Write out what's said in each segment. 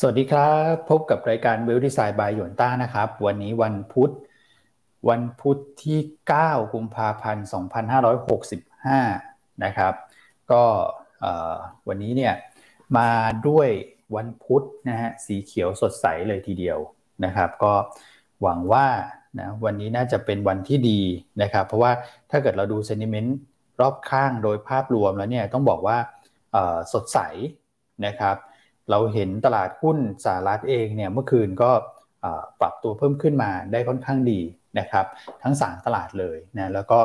สวัสดีครับ พบกับรายการเวลดีไซน์บายหยวนต้านะครับ วันนี้วันพุธ วันพุธที่ 9 กุมภาพันธ์ 2565 นะครับ ก็วันนี้เนี่ยมาด้วยวันพุธนะฮะสีเขียวสดใสเลยทีเดียวนะครับ ก็หวังว่านะวันนี้น่าจะเป็นวันที่ดีนะครับ เพราะว่าถ้าเกิดเราดูเซนิเมนต์รอบข้างโดยภาพรวมแล้วเนี่ยต้องบอกว่าสดใสนะครับ เราเห็นตลาดหุ้นสหรัฐเองเนี่ยเมื่อคืนก็ปรับตัวเพิ่มขึ้นมาได้ค่อนข้างดีนะครับทั้ง3ตลาดเลยนะแล้วก็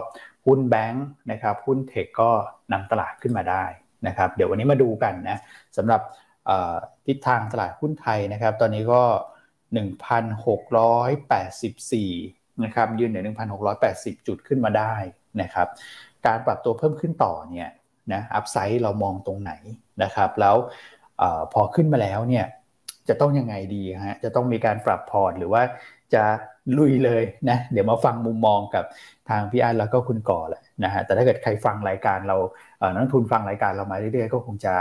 หุ้นแบงค์นะครับหุ้นเทคก็นำตลาดขึ้นมาได้นะครับเดี๋ยววันนี้มาดูกันนะสำหรับทิศทางตลาดหุ้นไทยนะครับตอนนี้ก็ 1,684นะครับยืนเหนือ1,680 จุดขึ้นมาได้นะครับการปรับตัวเพิ่มขึ้นต่อเนี่ยนะอัพไซด์เรามองตรงไหนนะครับแล้ว พอขึ้นมาแล้วเนี่ยจะต้องยังไงดีฮะจะต้องมีการปรับพอร์ตหรือว่าจะลุยเลยนะเดี๋ยวมาฟังมุมมองกับทางพี่อันแล้วก็คุณก่อแหละนะฮะแต่ถ้าเกิดใครฟังรายการเรานักทุนฟังรายการเรามาเรื่อยๆก็คงจะ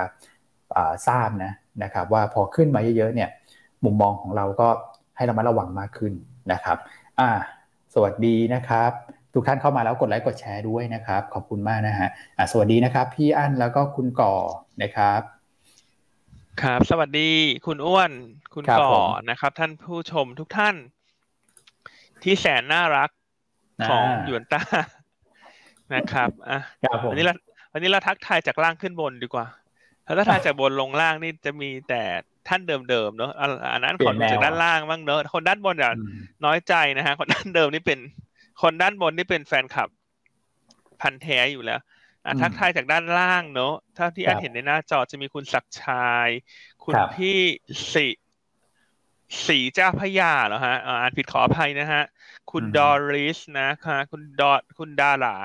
ทราบนะนะครับว่าพอขึ้นมาเยอะๆเนี่ยมุมมองของเราก็ให้เรามาระวังมากขึ้นนะครับอ่าสวัสดีนะครับ ทุกท่านเข้ามาแล้วกดไลค์กดแชร์ด้วยนะครับ ขอบคุณมากนะฮะอ่าสวัสดีนะครับ พี่อั้นแล้วก็คุณก่อนะครับ ครับ สวัสดีคุณอ้วน คุณก่อนะครับ ท่านผู้ชมทุกท่าน ที่แสนน่ารักของยวนต้านะครับอะวันนี้เราวันนี้เราทักทายจากล่างขึ้นบนดีกว่าถ้าทักทายจากบนลงล่างนี่จะมีแต่ท่านเดิมๆเนอะอันนั้นขอดูจากด้านล่างบ้างเนอะคนด้านบนอย่าน้อยใจนะฮะ คนด้านเดิมนี่เป็น คนด้านบนนี่เป็นแฟนคลับ พันแท้อยู่แล้ว ทักทายจากด้านล่างเนอะถ้าที่อันเห็นในหน้าจอจะมีคุณศักชัยคุณพี่สิสีเจ้าพยาเหรอฮะอ่านผิดขออภัยนะฮะ คุณดอริสนะคะคุณดอคุณดารา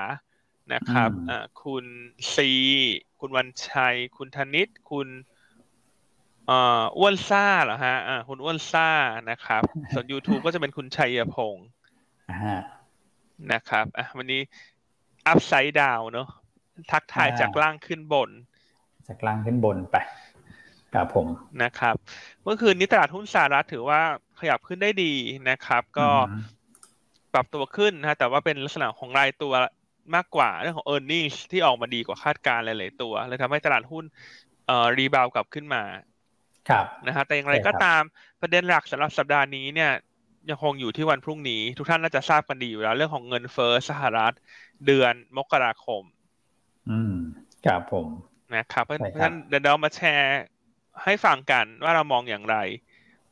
นะครับอ่าคุณซีคุณวันชัย คุณธนิตคุณอ่าอ้วนซ่าเหรอฮะอ่าคุณอ้วนซ่านะครับ ส่วน YouTube ก็จะเป็นคุณชัยพงศ์นะครับอะวันนี้อัพไซด์ดาวเนอะ ทักทายจากล่างขึ้นบน จากล่างขึ้นบนไปครับผมนะครับ เมื่อคืนนี้ตลาดหุ้นสหรัฐถือว่าขยับขึ้นได้ดีนะครับ ก็ปรับตัวขึ้นนะแต่ว่าเป็นลักษณะของรายตัวมากกว่าเรื่องของ e a r n i n g ที่ออกมาดีกว่าคาดการณ์หลาย ๆ ตัวเลยทำให้ตลาดหุ้นเอ่อรีบาวกลับขึ้นมา ครับนะฮะแต่อย่างไรก็ตามประเด็นหลักสำหรับสัปดาห์นี้เนี่ย ยังคงอยู่ที่วันพรุ่งนี้ ทุกท่านน่าจะทราบกันดีอยู่แล้ว เรื่องของเงินเฟ้อสหรัฐเดือนมกราคม อืมครับผมนะครับเพราะฉะนั้นเดี๋ยวเรามาแชร์ให้ฟังกันว่าเรามองอย่างไร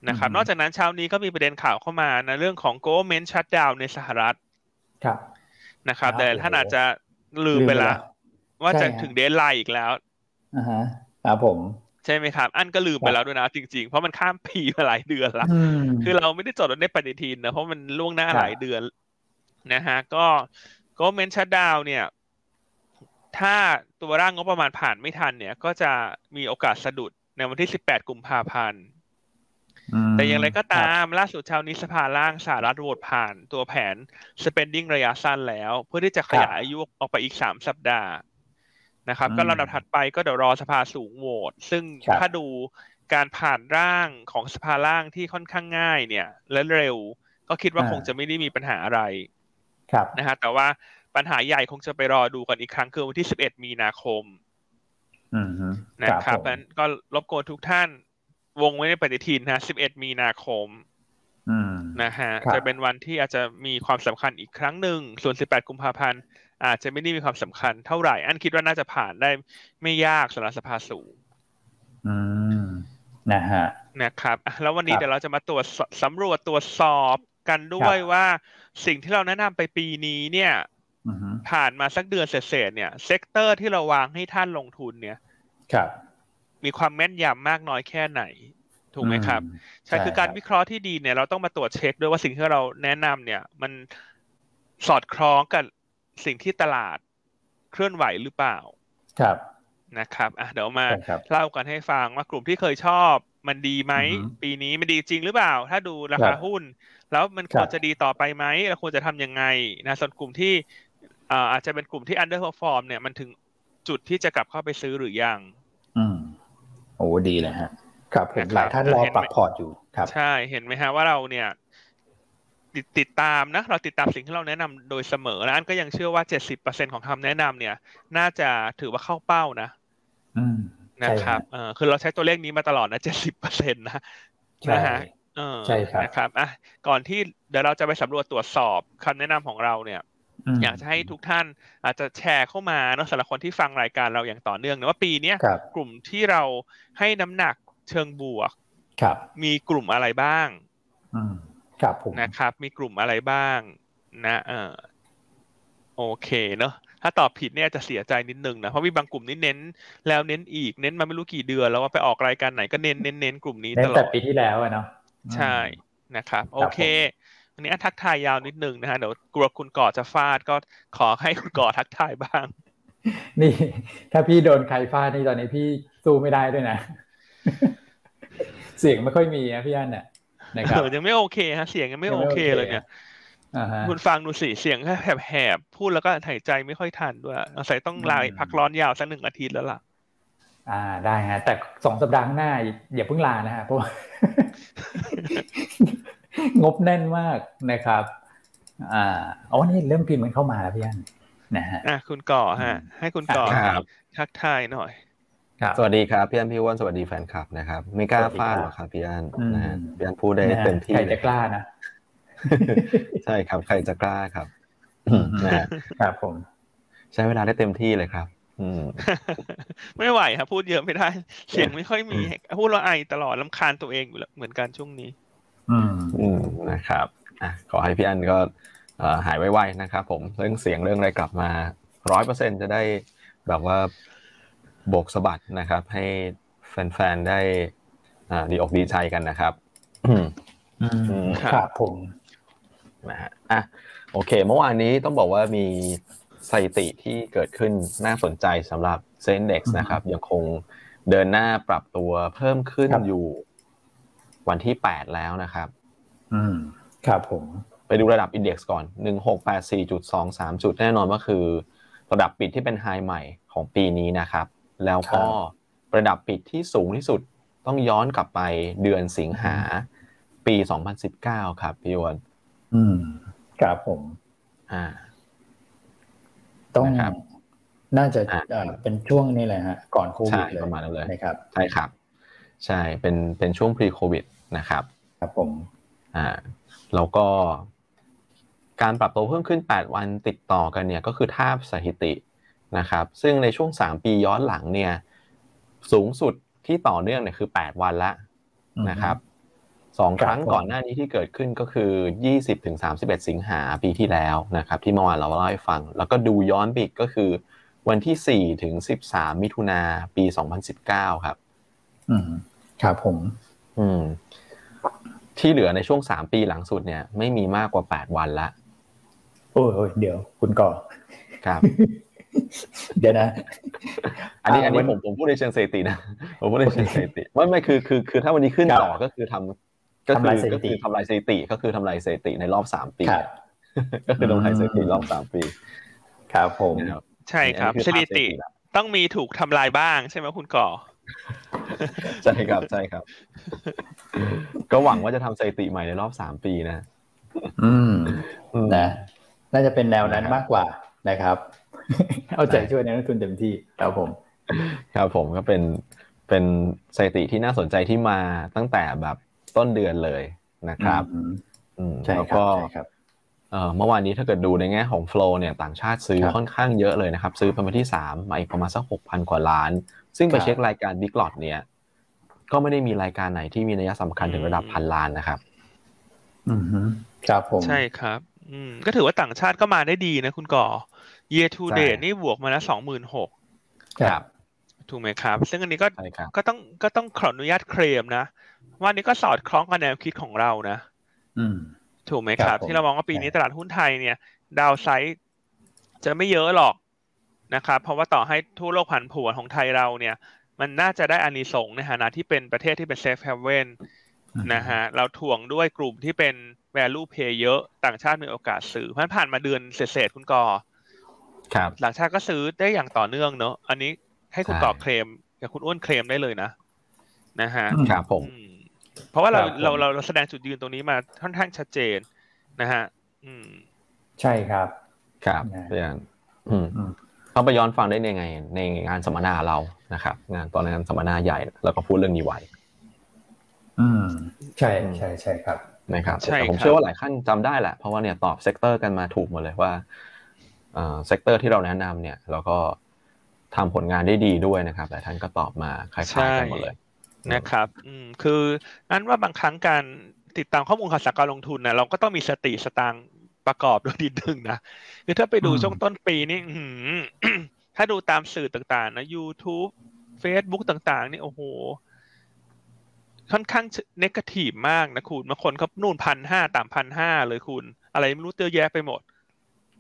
นะครับ นอกจากนั้นเช้านี้ก็มีประเด็นข่าวเข้ามาในเรื่องของ government shutdown ในสหรัฐครับนะครับ แต่ท่านอาจจะลืมไปแล้วว่าจะถึงเดนไลน์อีกแล้วอ่าฮะครับผมใช่ไหมครับ อันก็ลืมไปแล้วด้วยนะจริง ๆ เพราะมันข้ามปีมาหลายเดือนละคือเราไม่ได้จดในปฏิทินนะเพราะมันล่วงหน้าหลายเดือนนะฮะก็ government shutdown เนี่ย ถ้าตัวร่างงบประมาณผ่านไม่ทันเนี่ย ก็จะมีโอกาสสะดุดในวันที่ 18 กุมภาพันธ์แต่อย่างไรก็ตามล่าสุดเช้านี้สภาล่างสหรัฐโหวตผ่านตัวแผน spending ระยะสั้นแล้ว เพื่อที่จะขยายอายุออกไปอีก3สัปดาห์นะครับ ก็ลำดับถัดไปก็เดี๋ยวรอสภาสูงโหวตซึ่งถ้าดูการผ่านร่างของสภาล่างที่ค่อนข้างง่ายเนี่ย และเร็ว ก็คิดว่าคงจะไม่ได้มีปัญหาอะไรนะฮะแต่ว่า ปัญหาใหญ่คงจะไปรอดูกันอีกครั้งคือวันที่ 11 มีนาคมนะครับนั้นก็รบกวนทุกท่านวงไว้ในปฏิทินนะ 11 มีนาคมนะฮะจะเป็นวันที่อาจจะมีความสำคัญอีกครั้งหนึ่ง ส่วน 18 กุมภาพันธ์อาจจะไม่ได้มีความสำคัญเท่าไหร่ อันคิดว่าน่าจะผ่านได้ไม่ยากสำหรับสภาสูงนะฮะนะครับ แล้ววันนี้เดี๋ยวเราจะมาตรวจสำรวจตรวจสอบกันด้วยว่าสิ่งที่เราแนะนำไปปีนี้เนี่ย ผ่านมาสักเดือนเศษเนี่ย sector ที่เราวางให้ท่านลงทุนเนี่ย ครับ มีความแม่นยำมากน้อยแค่ไหน ถูกไหมครับ ใช่คือการวิเคราะห์ที่ดีเนี่ยเราต้องมาตรวจเช็คด้วยว่าสิ่งที่เราแนะนำเนี่ย มันสอดคล้องกับสิ่งที่ตลาดเคลื่อนไหวหรือเปล่า ครับนะครับอะเดี๋ยวมาเล่ากันให้ฟังว่ากลุ่มที่เคยชอบมันดีไหม ปีนี้มันดีจริงหรือเปล่า ถ้าดูราคาหุ้น แล้วมันควรจะดีต่อไปไหมเราควรจะทำยังไงนะส่วนกลุ่มที่ อาจจะเป็นกลุ่มที่ underperform เนี่ยมันถึงจุดที่จะกลับเข้าไปซื้อหรือยัง อืมโอ้ดีเลยฮะ ครับผมหลายท่านรอปรับพอร์ตอยู่ครับ ใช่เห็นไหมฮะว่าเราเนี่ยติดติดตามนะเราติดตามสิ่งที่เราแนะนำโดยเสมอแล้วอันก็ยังเชื่อว่าเจ็ดสิบเปอร์เซ็นของคำแนะนำเนี่ย น่าจะถือว่าเข้าเป้านะอืมนะครับเออคือเราใช้ตัวเลขนี้มาตลอดนะเจ็ดสิบเปอร์เซ็นต์นะนะฮะเออใช่ครับนะครับอะก่อนที่เดี๋ยวเราจะไปสำรวจตรวจสอบคำแนะนำของเราเนี่ยม อยากจะให้ทุกท่านอาจจะแชร์เข้ามาเนอะสำหรับคนที่ฟังรายการเราอย่างต่อเนื่องนะว่าปีเนี้ยครับกลุ่มที่เราให้น้ำหนักเชิงบวกครับ มีกลุ่มอะไรบ้างอืมครับผมนะครับ มีกลุ่มอะไรบ้างนะเออโอเคเนอะถ้าตอบผิดเนี่ยจะเสียใจนิดนึงนะเพราะมีบางกลุ่มนี่เน้น แล้วเน้นอีกเน้นมาไม่รู้กี่เดือน แล้วว่าไปออกรายการไหนก็เน้นเน้นเน้นกลุ่มนี้เน้ตนลแต่อดปีที่แล้วอะเนาะใช่นะครับ โอเค ผมวันนี้อะทักทายยาวนิดนึงนะฮะเดี๋ยวกลัวคุณก่อจะฟาดก็ขอให้คุณก่อทักทายบ้าง นี่ ถ้าพี่โดนใครฟาดนี่ตอนนี้พี่สู้ไม่ได้ด้วยนะ เสียงไม่ค่อยมีนะพี่อันเนี่ยนะครับเออยังไม่โอเคฮะเสียงยังไม่ยังโอไม่เคโอเคเลยเนี่ยอ่าฮะคุณฟังดูสิเสียงแค่แหบๆพูดแล้วก็หายใจไม่ค่อยทันด้วยอาศัยต้องลาอืมพักร้อนยาวสักหนึ่งอาทิตย์แล้วล่ะ อ่าได้ฮะแต่สองสัปดาห์ข้างหน้าอย่าเพิ่งลานะฮะเพราะว่า งบแน่นมากนะครับอ่าอ๋อนี่เริ่มพิมพ์มันเข้ามาแล้วพี่อันนะฮะอะคุณก่อฮะ ให้คุณก่อครับทักทายหน่อยครับสวัสดีครับพี่อันพี่อ้วนสวัสดีแฟนคลับนะครับ ไม่กล้าสวัสดีฟาดครับหรอกครับพี่อันอืมนะฮะพี่อันพูดได้นะฮะเต็มที่ใครเลจะยกล้านะใช่ครับใครจะกล้าครับอืมนะฮะครับผม ใช้เวลาได้เต็มที่เลยครับ อืมไม่ไหวครับพูดเยอะไม่ได้ เสียงไม่ค่อยมีพูดแล้วไอตลอดลำคาญตัวเองอยู่แล้วเหมือนกันช่วงนี้ อืมอืมนะครับอะขอให้พี่อันก็เอ่อหายไวๆนะครับผมเรื่องเสียงเรื่องอะไรกลับมาร้อยเปอร์เซ็นจะได้แบบว่าโบกสะบัดนะครับ ให้แฟนๆได้อ่าดีอกดีใจกันนะครับอืมอืมอืมครับผมนะฮะอะโอเค เมื่อวานนี้ต้องบอกว่ามีสถิติที่เกิดขึ้นน่าสนใจสำหรับเซ็นเด็กนะครับ ยังคงเดินหน้าปรับตัวเพิ่มขึ้นอยู่ วันที่ 8 แล้วนะครับ อืมครับผม ไปดูระดับอินเด็กซ์ก่อน 1684.23 จุดแน่นอนว่าคือ ระดับปิดที่เป็นไฮใหม่ของปีนี้นะครับ แล้วก็ระดับปิดที่สูงที่สุดต้องย้อนกลับไปเดือนสิงหาปี 2019 ครับพี่วอนอืมครับผม อ่า ต้องนะครับน่าจะอะเอ่อเป็นช่วงนี้แหละฮะ ก่อนโควิใช่ดเลยประมาณนั้นเลยนะครับ ใช่ครับ ใช่เป็นเป็นช่วง pre covid นะครับครับผมอ่าแล้วก็การปรับตัวเพิ่มขึ้น 8 วันติดต่อกันเนี่ยก็คือท่าบสถิตินะครับซึ่งในช่วง 3 ปีย้อนหลังเนี่ยสูงสุดที่ต่อเนื่องเนี่ยคือ 8 วันละนะครับสองครั้งก่อนหน้านี้ที่เกิดขึ้นก็คือ 20ถึง31 สิงหาปีที่แล้วนะครับที่เมื่อวานเราเล่าให้ฟัง แล้วก็ดูย้อนไปอีกก็คือ วันที่ 4 ถึง 13 มิถุนาปี 2019 ครับ อืมครับผม อืม ที่เหลือในช่วง3ปีหลังสุดเนี่ย ไม่มีมากกว่า8วันละโอ้ยโอ้ยเดี๋ยว คุณก่อครับ เดี๋ยวนะ อันนี้อ่าอันนี้วันผมผมพูดในเชิงสถิตินะผมพูดในเชิงสถิติไม่ไม่คือคือคือถ้าวันนี้ขึ้นครับต่อก็คือทำก็คืทำลายอสถิก็ติคือทำลายสถิติก็คือทำลายสถิติในรอบสามปีครับก็คือทำลายสถิติรอบสามปี ครับผมนะครับใช่ครับอันนี้สอภาพถิติละต้องมีถูกทำลายบ้างใช่ไหมคุณก่อ ใช่ครับใช่ครับ ก็หวังว่าจะทำสถิติใหม่ในรอบสามปีนะ อืมอืมนะน่าจะเป็นแนวนั้นนะครับมากกว่านะครับ เอาใจช่วยนักลงทุนเต็มที่ครับผม ครับผมก็เป็นเป็นสถิติที่น่าสนใจที่มาตั้งแต่แบบต้นเดือนเลยนะครับอืมอืมใช่แล้วครับก็ใช่ครับเอ่อเมื่อวานนี้ถ้าเกิดดูในแง่ของ flow เนี่ยต่างชาติซื้อครับค่อนข้างเยอะเลยนะครับ ซื้อเป็นวันที่ 3 มาอีกประมาณสัก 6,000 กว่าล้าน ซึ่งไปครับเช็ครายการ Big Lot เนี่ย ก็ไม่ได้มีรายการไหนที่มีนัยสำคัญถึงระดับพันล้านนะครับ อืมฮึครับผมใช่ครับ อืมก็ถือว่าต่างชาติก็มาได้ดีนะคุณก่อ year to ใช่ date นี่บวกมาแล้วสองหมื่นหกครับถูกไหมครับ ซึ่งอันนี้ก็ใช่ครับก็ต้องก็ต้องขออนุญาตเคลมนะ ว่าอันนี้ก็สอดคล้องกับแนวคิดของเรานะอืมถูกไหมคครัรับบผมที่เรามองว่าปีนี้ใช่ตลาดหุ้นไทยเนี่ย ดาวไซด์จะไม่เยอะหรอก นะครับ เพราะว่าต่อให้ทั่วโลกผันผวนของไทยเราเนี่ย มันน่าจะได้อานิสงส์ในฐานะที่เป็นประเทศที่เป็น safe haven นะฮะเราถ่วงด้วยกลุ่มที่เป็น value play เยอะต่างชาติมีโอกาสซื้อเพราะฉะนั้นผ่านมาเดือนเศษๆคุณกอครับต่างชาติก็ซื้อได้อย่างต่อเนื่องเนอะอันนี้ให้คุณใช่กอเคลมกับคุณอ้วนเคลมได้เลยนะ นะฮะครับผมอืมเพราะว่าเราครับผมเราเราเราแสดงจุดยืนตรงนี้มาค่อนข้างชัดเจนนะฮะ อืม ใช่ครับ ครับนะเพื่อนอืมอืม เข้าไปย้อนฟังได้ในไงในงานสัมมนาเรานะครับ งานตอนงานสัมมนาใหญ่แล้วก็พูดเรื่องนี้ไว้ อืมใช่ใช่ใช่ครับนะครับใช่แต่ผมครับเชื่อว่าหลายขั้นจำได้แหละ เพราะว่าเนี่ยตอบ sector กันมาถูกหมดเลยว่าเอ่อ sector ที่เราแนะนำเนี่ยแล้วก็ทำผลงานได้ดีด้วยนะครับหลายท่านก็ตอบมาคล้ายๆกันหมดเลยนะครับ อืมคืออันว่าบางครั้งการติดตามข้อมูลข่าวสารการลงทุนนะเราก็ต้องมีสติสตางค์ ประกอบด้วยนิดนึงนะคือถ้าไปดูอืมช่วงต้นปีนี่อื้อหือถ้าดูตามสื่อต่าง ๆ นะ YouTube Facebook ต่าง ๆ นี่โอ้โห ค่อนข้างเนกาทีฟมากนะคุณบางคนเขานู่นพันห้าตามพันห้าเลยคุณ อะไรไม่รู้เยอะแยะไปหมด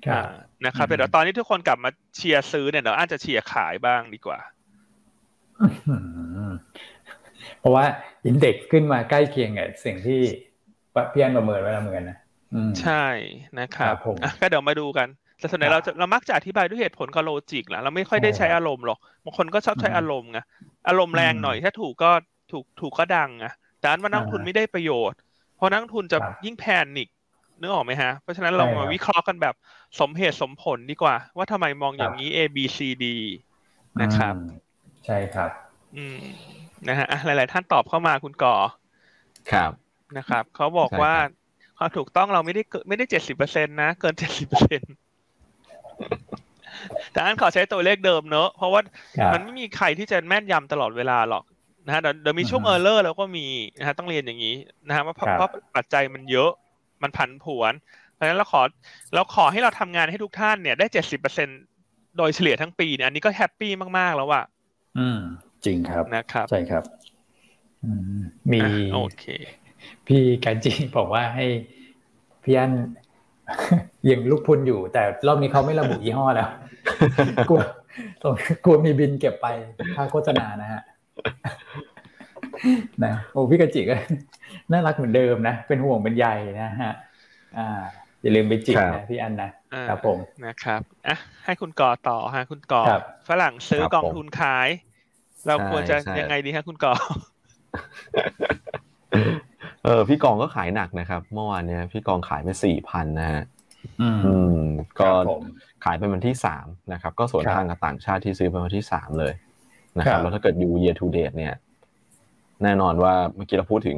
ครับอ่านะครับอืมแต่เดี๋ยวตอนนี้ทุกคนกลับมาเชียร์ซื้อเนี่ยเดี๋ยวอาจจะเชียร์ขายบ้างดีกว่าอืมเพราะว่าอินเด็กซ์ขึ้นมาใกล้เคียงกับสิ่งที่พี่อันประเมินไว้แล้วเหมือนกันนะอืม ใช่นะครับครับผมอะก็เดี๋ยวมาดูกัน แต่ส่วนใหญ่ครับเราจะเรามักจะอธิบายด้วยเหตุผลกับโลจิกแหละเราไม่ค่อยได้ใช่ใช้ครับอารมณ์หรอกบางคนก็ชอบใช้อืมอารมณ์ไงอารมณ์แรงอืมหน่อยถ้าถูกก็ถูกถูกก็ดังไงแต่อันว่านักลงทุนอ่าไม่ได้ประโยชน์เพราะนักลงทุนจะครับยิ่งแพนิคนึกออกไหมฮะ เพราะฉะนั้นเราใช่ครัมาบวิเคราะห์กันแบบสมเหตุสมผลดีกว่า ว่าทำไมมองอย่างนี้ A B C D นะครับอืมใช่ครับ อืมนะฮะอะหลาย ๆ ท่านตอบเข้ามาคุณก่อครับนะครับ เขาบอกใช่ครับว่า ความถูกต้องเราไม่ได้เกินไม่ได้เจ็ดสิบเปอร์เซ็นต์นะ เกินเจ็ดสิบเปอร์เซ็นต์แต่อันขอใช้ตัวเลขเดิมเนอะเพราะว่าครับมันไม่มีใครที่จะแม่นยำตลอดเวลาหรอกนะฮะเดี๋ยวเดี๋ยวมีช่วงอืเอออฮึร์เลอร์แล้วก็มีนะฮะต้องเรียนอย่างนี้นะฮะว่าเพราะครับเพราะปัจจัยมันเยอะมันผันผวนเพราะฉะนั้นเราขอเราขอให้เราทำงานให้ทุกท่านเนี่ยได้เจ็ดสิบเปอร์เซ็นโดยเฉลี่ยทั้งปีเนี่ยอันนี้ก็แฮปปี้มากๆแล้วว่ะอืม จริงครับนะครับใช่ครับอืมมีอะโอเค พี่กันจีบอกว่าให้พี่อันยังลูกพุนอยู่ แต่รอบนี้เขาไม่ระบุยี่ห้อแล้วกลัวกลัวมีบินเก็บไปค่าโฆษณานะฮะนะโอ้พี่กันจิก็น่ารักเหมือนเดิมนะ เป็นห่วงเป็นใยนะฮะ อ่า อย่าลืมไปจิกครันะบพี่อันนะอ่าครับผมนะครับอะให้คุณก่อต่อฮะคุณก่อครับฝรั่งซื้อครับกองทุนขาย เราใช่ควรจะใช่ยังไงดีฮะคุณก่อ เออพี่กองก็ขายหนักนะครับ เมื่อวานเนี้ย พี่กองขายไปสี่พันนะฮะอืมอืมคก็รับผมขายเป็นวันที่สามนะครับ ก็สวนครับทางกับต่างชาติที่ซื้อเป็นวันที่สามเลยนะครับครับแล้วถ้าเกิดยู year to date เนี่ย แน่นอนว่าเมื่อกี้เราพูดถึง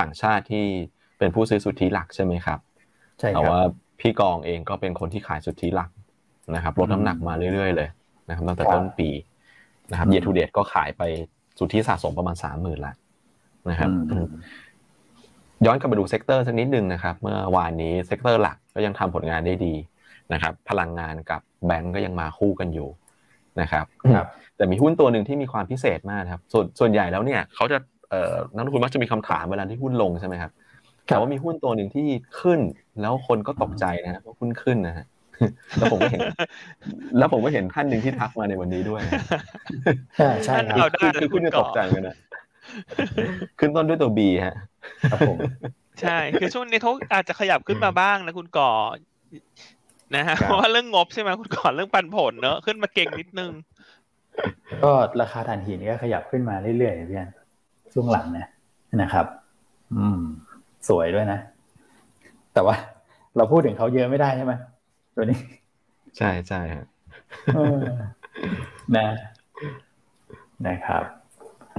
ต่างชาติที่เป็นผู้ซื้อสุทธิหลักใช่ไหมครับใช่แต่ครับว่าว่ากองเองก็เป็นคนที่ขายสุทธิหลักนะครับลดน้ำหนักมาเรื่อยๆเลยนะครับตั้งแต่ครับต้นปีนะครับอืม year to date ก็ขายไปสุทธิสะสมประมาณสามหมื่นละนะครับอืม ย้อนกลับมาดู sector สักนิดนึงนะครับ เมื่อวานนี้ sector หลักก็ยังทำผลงานได้ดีนะครับ พลังงานกับแบงก์ก็ยังมาคู่กันอยู่นะครับครับแต่มีหุ้นตัวหนึ่งที่มีความพิเศษมากนะครับ ส่วนส่วนใหญ่แล้วเนี่ยเขาจะเอ่อนักลงทุนมักจะมีคำถามเวลาที่หุ้นลงใช่ไหมครับแต่ว่ามีหุ้นตัวหนึ่งที่ขึ้น แล้วคนก็ตกใจนะฮะว่าหุ้นขึ้นนะฮะแล้วผมก็เห็น แล้วผมก็เห็นท่านหนึ่งที่ทักมาในวันนี้ด้วยนะใช่ใช่ท่านครัเอาบได้คือเลยคือคุขึ้นณจะก่ตอกใจกันนะ ขึ้นต้นด้วยตัว B ฮะครับผมใช่ คือช่วงนี้เขาอาจจะขยับขึ้นมาบ้างนะคุณก่อนะฮะครับเพราะว่าเรื่องงบใช่ไหมคุณก่อเรื่องปันผลเนอะขึ้นมาเก่งนิดนึง ก็ราคาถ่านหินก็ขยับขึ้นมาเรื่อยๆพี่อันช่วงหลังนะนะครับ อืม สวยด้วยนะ แต่ว่าเราพูดถึงเขาเยอะไม่ได้ใช่ไหมตัวนี้ ใช่ใช่ฮะเออนะนะครับ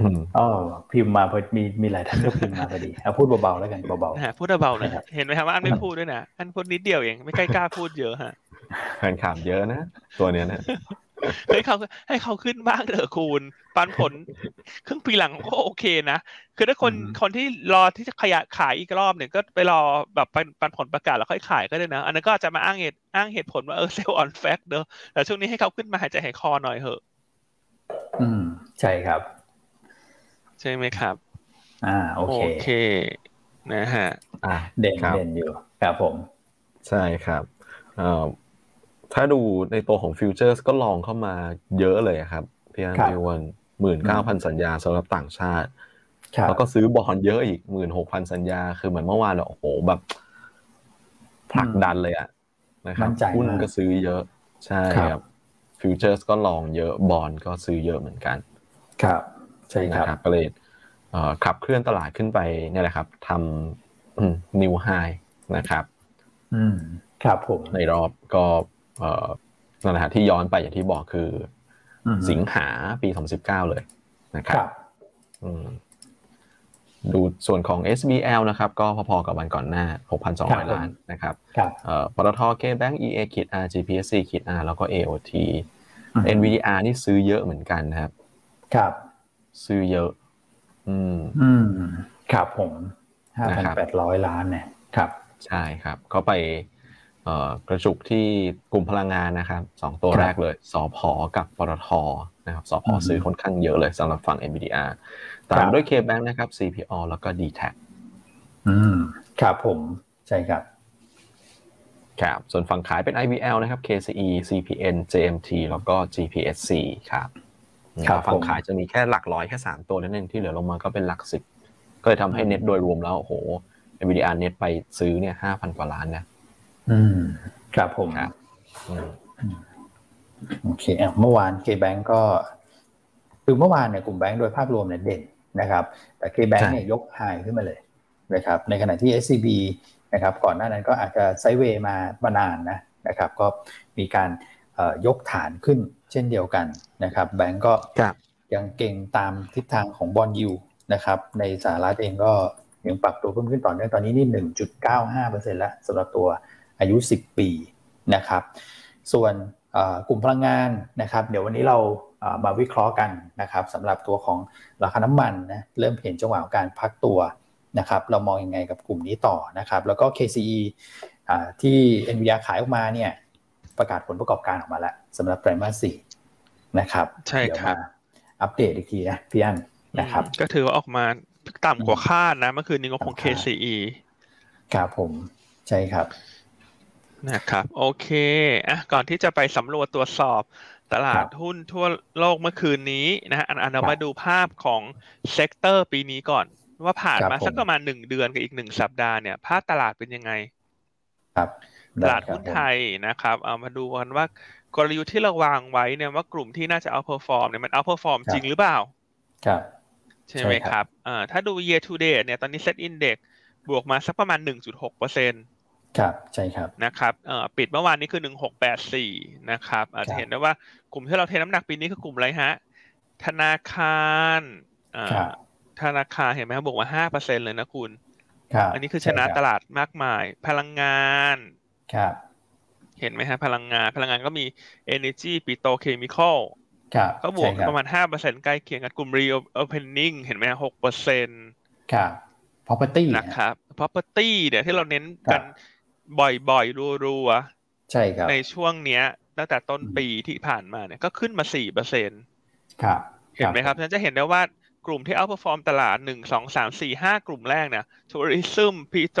อืมอ๋อพิมพ์มาพอมีมีหลายท่านก็พิมพ์มาพอดีเอาพูดเบาๆแล้วกันเบานะฮะพูดเบาๆหนะครับเห็นไหมครับว่าอันไม่พูดด้วยนะอันพูดนิดเดียวเองไม่ใกล้กล้าพูดเยอะฮะแฟนคลับเยอะนะตัวเนี้ยนะให้เขาให้เขาขึ้นบ้างเถอะคุณปันผลครึ่งปีหลังก็โอเคนะคือถ้าคนอืมคนที่รอที่จะขยายขายอีกรอบเนี่ยก็ไปรอแบบปันปันผลประกาศแล้วค่อยขายก็ได้นะ อันนั้นก็อาจจะมาอ้างเหตุอ้างเหตุผลว่าเออเซลล์ออนแฟกเด้อแต่ช่วงนี้ให้เขาขึ้นมาหายใจหายคอหน่อยเหอะๆอืมใช่ครับ ใช่ไหมครับ อ่าโอเคเคนะฮะอะเด่นครับเด่นอยู่ครับผม ใช่ครับเอ่อถ้าดูในตัวของฟิวเจอร์สก็ลองเข้ามาเยอะเลยครับพี่อันครับพี่วันหมื่นเก้าพันสัญญาสำหรับต่างชาติครับแล้วก็ซื้อบอลเยอะอีกหมื่นหกพันสัญญา คือเหมือนเมื่อวานเราโอ้โหแบบผลักดันเลยอะนะครับมั่นใจหุ้นมากก็ซื้อเยอะ ใช่ครับครับfutures ก็ long เยอะ bond ก็ซื้อเยอะเหมือนกัน ครับ ใช่คนะรับครับก็เลยขับเคลื่อนตลาดขึ้นไปเนี่ยแหละครับทำ new high นะครับอืมครับผมในรอบก็นั่นแหละที่ย้อนไปอย่างที่บอกคือ สิงหาปี 2019 เลยนะครับดูส่วนของ SBL นะครับ ก็พอๆกับวันก่อนหน้า 6,200 ล้านนะครับปตทเคแบงก์ EA ขีด R GPSC ขีด R แล้วก็ AOT NVDR นี่ซื้อเยอะเหมือนกันนะครับ ครับ ซื้อเยอะ อืม อืม ครับผม5,800ล้านเนี่ยครับ ใช่ครับก็ไปกระจุกที่กลุ่มพลังงานนะครับสองตัวแรกเลยสอพอกับปตทนะครับสอพอซื้อค่อนข้างเยอะเลยสำหรับฝั่ง NVDR ตามด้วย KBank นะครับ CPO แล้วก็ d t แทอืม ครับผม ใช่ครับ ครับ ส่วนฝั่งขายเป็น IBL นะครับ KCE CPN JMT แล้วก็ GPSC ครับครับ ฝั่งขายจะมีแค่หลักร้อยแค่สามตัวนั่นเองที่เหลือลงมาก็เป็นหลักสิบก็เลยทำให้เน็ตโดยรวมแล้วโอ้โห NVDR เน็ตไปซื้อเนี่ยห้าพันกว่าล้านนะอืมครับผมครับโอเคเมื่อวาน K-Bank ก็ คือเมื่อวานเนี่ยกลุ่มแบงก์โดยภาพรวมเนี่ยเด่นนะครับ แต่ K-Bank เนี่ยยกไฮขึ้นมาเลยนะครับ ในขณะที่ SCB นะครับ ก่อนหน้านั้นก็อาจจะไซเวย์มามานานนะนะครับ ก็มีการยกฐานขึ้น เช่นเดียวกันนะครับ แบงก์ก็ยังเก่งตามทิศทางของบอลยูนะครับ ในสหรัฐเองก็ยังปรับตัวเพิ่มขึ้นต่อเนื่องตอนนี้นี่1.95%แล้วสำหรับตัวอายุ10ปีนะครับ ส่วนกลุ่มพลังงานนะครับ เดี๋ยววันนี้เรามาวิเคราะห์กันนะครับสำหรับตัวของราคาน้ำมันนะเริ่มเห็นจังหวะของการพักตัวนะครับ เรามองยังไงกับกลุ่มนี้ต่อนะครับ แล้วก็ KCE ที่ NVIDIA ขายออกมาเนี่ย ประกาศผลประกอบการออกมาแล้วสำหรับไตรมาสสี่นะครับ ใช่ครับอัปเดตอีกทีนะพี่อันนะครับ ก็ถือว่าออกมาต่ำกว่าคาดนะเมื่อคืนนี้งบของ KCE ครับผมใช่ครับนะครับโอเคอะก่อนที่จะไปสำรวจตรวจสอบตลาดหุ้นทั่วโลกเมื่อคืนนี้นะฮะอันเรามาดูภาพของ sector ปีนี้ก่อน ว่าผ่านมาสักประมาณหนึ่งเดือนกับอีกหนึ่งสัปดาห์เนี่ยภาพตลาดเป็นยังไง ครับ ตลาดหุ้นไทยนะครับ เอามาดูกันว่ากลยุทธ์ที่เราวางไว้เนี่ยว่ากลุ่มที่น่าจะ outperform เนี่ยมัน outperform จริงหรือเปล่า ครับ ใช่ไหมครับอ่าถ้าดู year to date เนี่ยตอนนี้ set index บวกมาสักประมาณ 1.6เปอร์เซ็นต์ครับใช่ครับนะครับเอ่อปิดเมื่อวานนี้คือหนึ่งหกแปดสี่นะครับอาจจะเห็นได้ว่ากลุ่มที่เราเทน้ำหนักปีนี้คือกลุ่มอะไรฮะ ธนาคารอ่าธนาคารเห็นไหมครับบวกมาห้าเปอร์เซ็นเลยนะคุณ อันนี้คือชนะตลาดมากมาย พลังงาน ครับ เห็นไหมฮะพลังงานพลังงานก็มี energy ปิโตเคมีคอลก็บวกประมาณห้าเปอร์เซ็นใกล้เคียงกันกลุ่ม reopening เห็นไหมฮะหกเปอร์เซ็นครับ property นะครับ property เนี่ยที่เราเน้นกันบ่อยๆรัวๆใช่ครับ ในช่วงเนี้ย ตั้งแต่ต้นปีที่ผ่านมาเนี่ยก็ขึ้นมาสี่เปอร์เซ็นต์ครับ เห็นไหมครับฉันจะเห็นได้ว่ากลุ่มที่ outperform ตลาดหนึ่งสองสามสี่ห้ากลุ่มแรกเนี่ย tourism ปิโต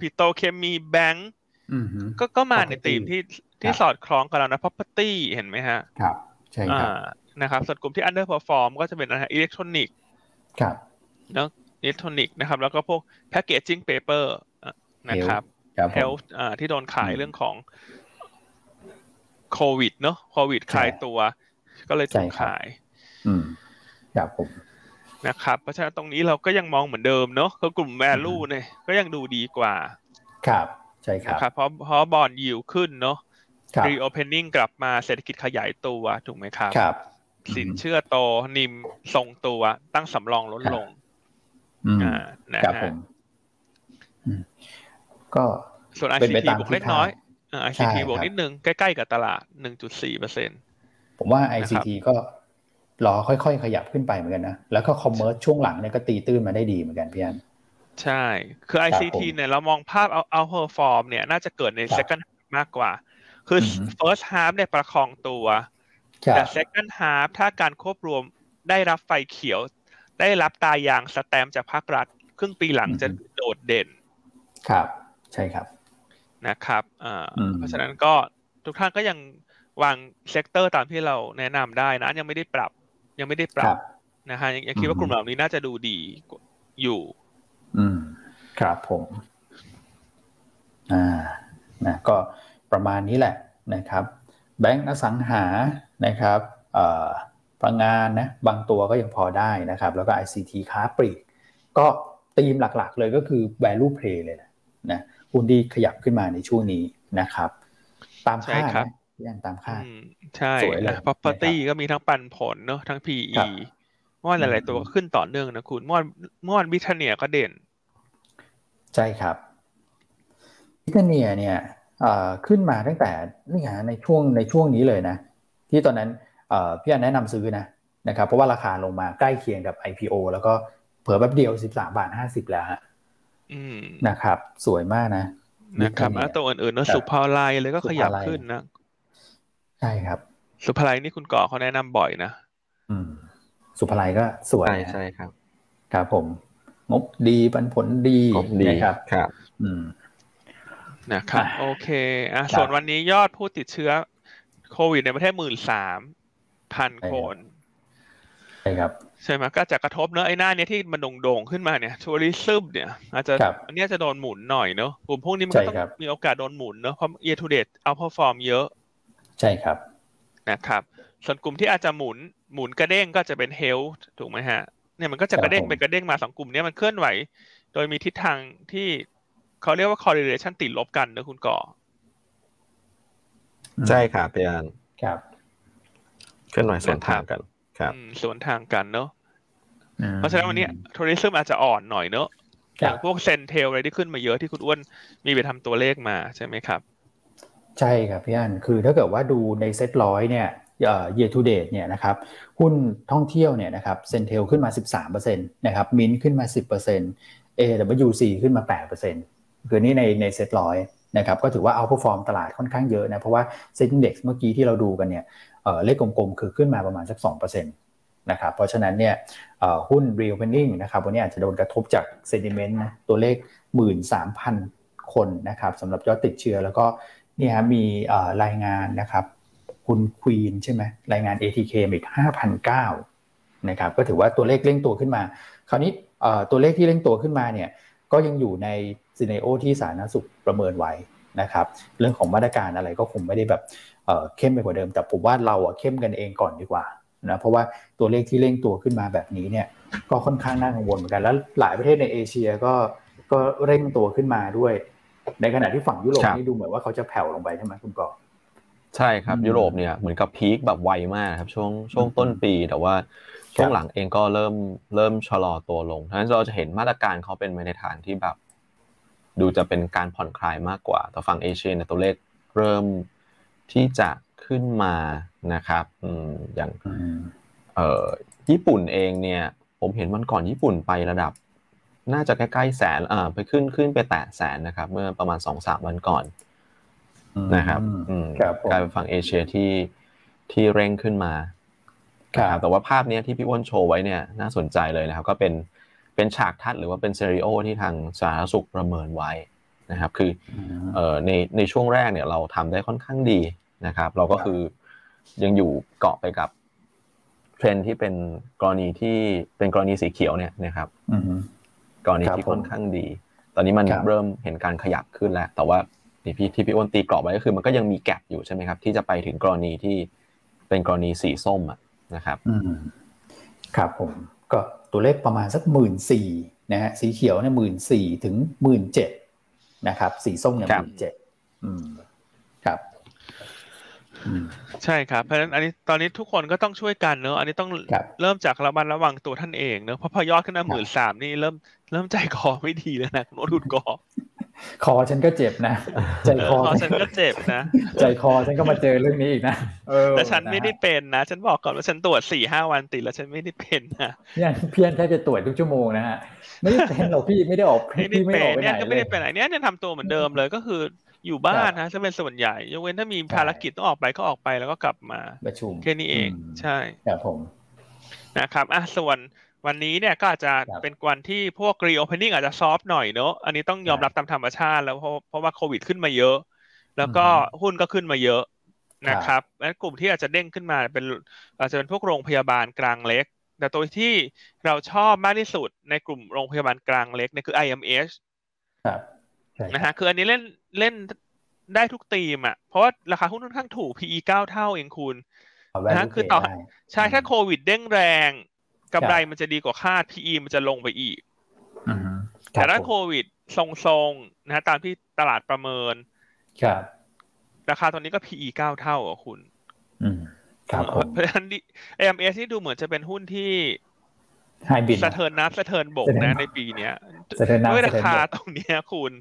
รปิโตรเคมีแบงก์ ก็ก็มาในธีมที่ที่สอดคล้องกับเรานะ property เห็นไหมฮะ ครับ ใช่ครับนะครับ ส่วนกลุ่มที่ underperform ก็จะเป็นอะไรอิเล็กทรอนิกส์ครับเนาะอิเล็กทรอนิกส์นะครับ แล้วก็พวก packaging paper นะครับ health ที่โดนขายเรื่องของโควิดเนาะโควิดขายตัว ก็เลยถูกขาย อืมครับผมนะครับเพราะฉะนั้นตรงนี้เราก็ยังมองเหมือนเดิมเนาะก็กลุ่ม value เนี่ยก็ยังดูดีกว่า ครับ ใช่ครับเพราะเพราะบอลยิวขึ้นเนาะreopening กลับมาเศรษฐกิจขยายตัวถูกไหมครับครับ สินเชื่อโต NIM ทรงตัวตั้งสำรองลดลงอ่านะครับผมก็ส่วน ICT บวกเล็กน้อย ICT บวกนิดนึงใกล้ๆกับตลาด 1.4เปอร์เซ็นผมว่า ICT ก็รอค่อยๆ ขยับขึ้นไปเหมือนกันนะ แล้วก็ commerce ช่วงหลังเนี่ยก็ตีตื้นมาได้ดีเหมือนกันพี่อัน ใช่ คือ ICT เนี่ยเรามองภาพเอา outperform เนี่ยน่าจะเกิดใน second half มากกว่า คือ first half เนี่ยประคองตัว แต่ second half ถ้าการควบรวมได้รับไฟเขียว ได้รับตรายางสแตมจากภาครัฐ ครึ่งปีหลังจะโดดเด่น ครับ ใช่ครับนะครับเพราะฉะนั้นก็ทุกท่านก็ยังวาง sector ตามที่เราแนะนำได้นะ ยังไม่ได้ปรับ ยังไม่ได้ปรับนะฮะยังคิดว่ากลุ่มเหล่านี้น่าจะดูดีอยู่ อืมครับผมอ่านะก็ประมาณนี้แหละนะครับ แบงก์อสังหานะครับเอ่อพลังงานนะบางตัวก็ยังพอได้นะครับ แล้วก็ ICT ค้าปลีกก็ธีมหลักๆเลยก็คือ value play เลยนะนะหุ้นที่ขยับขึ้นมาในช่วงนี้นะครับ ตามคาดนะยังตามคาดใช่สวยเลย property ก็มีทั้งปันผลเนาะทั้ง PE เมื่อวานหลาย ๆ ตัวก็ขึ้นต่อเนื่องนะคุณเมื่อวานเมื่อวานบิทเนียก็เด่น ใช่ครับบิทเนียเนี่ยขึ้นมาตั้งแต่นี่ฮะในช่วงในช่วงนี้เลยนะ ที่ตอนนั้นพี่อันแนะนำซื้อนะนะครับเพราะว่าราคาลงมาใกล้เคียงกับ IPO แล้วก็เผื่อแป๊บเดียว 13 บาท 50 แล้วฮะนะครับ สวยมากนะนะครับแล้วตัวอื่นๆเนอะสุภาลัยเลยก็ขยับขึ้นนะ ใช่ครับ สุภาลัยนี่คุณก่อเขาแนะนำบ่อยนะอืม สุภาลัยก็สวยใช่ครับ ครับผม งบดีปันผลดีนะครับครับอืมนะครับโอเคอะส่วนวันนี้ยอดผู้ติดเชื้อโควิดในประเทศหมื่นสามพันคนใช่ครับใช่ไหมก็จะกระทบเนอะไอ้หน้าเนี้ยที่มันโด่งๆขึ้นมาเนี่ยทัวริซึมเนี่ยอาจจะอันนี้จะโดนหมุนหน่อยเนอะกลุ่มพวกนี้มันก็ต้องมีโอกาสโดนหมุนเนอะเพราะ year to date outperform เยอะ ใช่ครับนะครับ ส่วนกลุ่มที่อาจจะหมุนหมุนกระเด้งก็จะเป็น health ถูกไหมฮะ เนี่ยมันก็จะกระเด้งเป็นกระเด้งมาสองกลุ่มนี้มันเคลื่อนไหว โดยมีทิศทางที่เขาเรียกว่า correlation ติดลบกันนะคุณก่อ ใช่ครับพี่อันครับ เคลื่อนไหวสวนทางกัน ครับสวนทางกันเนอะเพราะฉะนั้นวันนี้ tourism อาจจะอ่อนหน่อยเนอะอย่างพวก CENTEL อะไรที่ขึ้นมาเยอะที่คุณอ้วนมีไปทำตัวเลขมาใช่ไหมครับ ใช่ครับพี่อันคือถ้าเกิดว่าดูในเซ็ตร้อยเนี่ย เอ่อ year to date เนี่ยนะครับหุ้นท่องเที่ยวเนี่ยนะครับ CENTEL ขึ้นมา 13%นะครับมินขึ้นมา 10% AWC ขึ้นมา 8%คือนี่ในในเซ็ตร้อยนะครับก็ถือว่า outperform ตลาดค่อนข้างเยอะนะ เพราะว่าเซ็ตอินดี x เมื่อกี้ที่เราดูกันเนี่ยเลขกลมๆ คือขึ้นมาประมาณสัก 2%นะครับเพราะฉะนั้นเนี่ยหุ้น reopening นะครับวันนี้อาจจะโดนกระทบจาก sentiment นะตัวเลข 13,000 คนนะครับสำหรับยอดติดเชื้อแล้วก็นี่ฮะมีรายงานนะครับ คุณควีนใช่ไหมรายงาน ATK อีก5,009นะครับก็ถือว่าตัวเลขเร่งตัวขึ้นมา คราวนี้ตัวเลขที่เร่งตัวขึ้นมาเนี่ยก็ยังอยู่ใน scenario ที่สาธารณสุขประเมินไว้นะครับเรื่องของมาตรการอะไรก็คงไม่ได้แบบเข้มไปกว่าเดิม แต่ผมว่าเราเข้มกันเองก่อนดีกว่านะเพราะว่าตัวเลขที่เร่งตัวขึ้นมาแบบนี้เนี่ยก็ค่อนข้างน่ากังวลเหมือนกันแล้วหลายประเทศในเอเชียก็ก็เร่งตัวขึ้นมาด้วย ในขณะที่ฝั่งยุโรปนี่ดูเหมือนว่าเขาจะแผ่วลงไปใช่ไหมคุณกอ ใช่ครับยุโรปเนี่ยเหมือนกับพีคแบบไวมากครับช่วงช่วงต้นปีแต่ว่าช่วงหลังเองก็เริ่มเริ่มชะลอตัวลงทั้งนั้นเราจะเห็นมาตรการเขาเป็นไปในทางที่แบบ ดูจะเป็นการผ่อนคลายมากกว่า แต่ฝั่งเอเชียเนี่ยตัวเลขเริ่มที่จะขึ้นมานะครับอืมอย่างเอ่อญี่ปุ่นเองเนี่ย ผมเห็นวันก่อนญี่ปุ่นไประดับ น่าจะใกล้ๆแสนอ่าไปขึ้นขึ้นไปแตะแสนนะครับ เมื่อประมาณสองสามวันก่อน นะครับอืมกลายเป็นฝั่งเอเชียที่ที่เร่งขึ้นมาครับแต่ว่าภาพนี้ที่พี่อ้วนโชว์ไว้เนี่ยน่าสนใจเลยนะครับ ก็เป็นเป็นฉากทัดหรือว่าเป็นเซริโอที่ทางสาธารณสุขประเมินไว้นะครับ คือเอ่อในในช่วงแรกเนี่ยเราทำได้ค่อนข้างดีนะครับ เราก็คือยังอยู่เกาะไปกับเทรนที่เป็นกรณีที่เป็นกรณีสีเขียวเนี่ยนะครับกรณีที่ค่อนข้างดี ตอนนี้มันเริ่มเห็นการขยับขึ้นแล้ว แต่ว่า ที่พี่ที่พี่อ้วนตีกรอบไว้ก็คือ มันก็ยังมีแกลบอยู่ใช่ไหมครับ ที่จะไปถึงกรณีที่เป็นกรณีสีส้มอะนะครับครับผมก็ตัวเลขประมาณสักหมื่นสี่นะฮะสีเขียวเนี่ยหมื่นสี่ถึงหมื่นเจ็ดนะครับ สีส้มเนี่ยหมื่นเจ็ดครับใช่ครับเพราะฉะนั้นอันนี้ตอนนี้ทุกคนก็ต้องช่วยกันเนอะอันนี้ต้องเริ่มจากระมัดระวังตัวท่านเองเนอะเพราะพอยอดขึ้นมาหมื่นสามนี่เริ่มเริ่มใจคอไม่ดีแล้วนะโน้ตดุดกอ คอฉันก็เจ็บนะ ใจคอฉันก็เจ็บนะ ใจคอฉันก็มาเจอเรื่องนี้อีกนะแต่ฉันไม่ได้เป็นนะ ฉันบอกก่อนว่าฉันตรวจสี่ห้าวันติดแล้วฉันไม่ได้เป็นนะเนี่ยเพี้ยนแค่จะตรวจทุกชั่วโมงนะฮะไม่ได้เป็นหรอกพี่ไม่ได้ออกพี่ไม่ออกไปไหนเนี่ยก็ไม่ได้เป็นไหนเนี่ยเนี่ยทำตัวเหมือนเดิมเลยก็คืออยู่บ้านนะจะเป็นส่วนใหญ่ยกเว้นถ้ามีภารกิจต้องออกไปก็ออกไปแล้วก็กลับมาประชุมแค่นี้เองใช่ครับผมนะครับอะส่วน วันนี้เนี่ยก็อาจจะเป็นวันที่พวกรีโอเพนนิ่งอาจจะซอฟหน่อยเนอะอันนี้ต้องยอมรับตามธรรมชาติแล้วเพราะเพราะว่าโควิดขึ้นมาเยอะ แล้วก็หุ้นก็ขึ้นมาเยอะนะครับและกลุ่มที่อาจจะเด้งขึ้นมาเป็นอาจจะเป็นพวกโรงพยาบาลกลางเล็ก แต่ตัวที่เราชอบมากที่สุดในกลุ่มโรงพยาบาลกลางเล็กเนี่ยคือ IMH ครับนะฮะคืออันนี้เล่นเล่นได้ทุกตีมอะ เพราะว่าราคาหุ้นค่อนข้างถูก PE เก้าเท่าเองคุณนะฮะคือต่อใช่ถ้าโควิดเด้งแรง กำไรมันจะดีกว่าคาด PE มันจะลงไปอีกแต่ถ้าโควิดทรงๆนะตามที่ตลาดประเมิน ครับ ราคาตอนนี้ก็ PE เก้าเท่าอะคุณอืมครับผมเพราะฉะนั้น AMS นี่ดูเหมือนจะเป็นหุ้นที่ไฮบิดสะเทินน้ำสะเทินบกนะในปีเนี้ยสะเทินน้ำด้วยราสะเทินบกคาตรงเนี้ยคุณ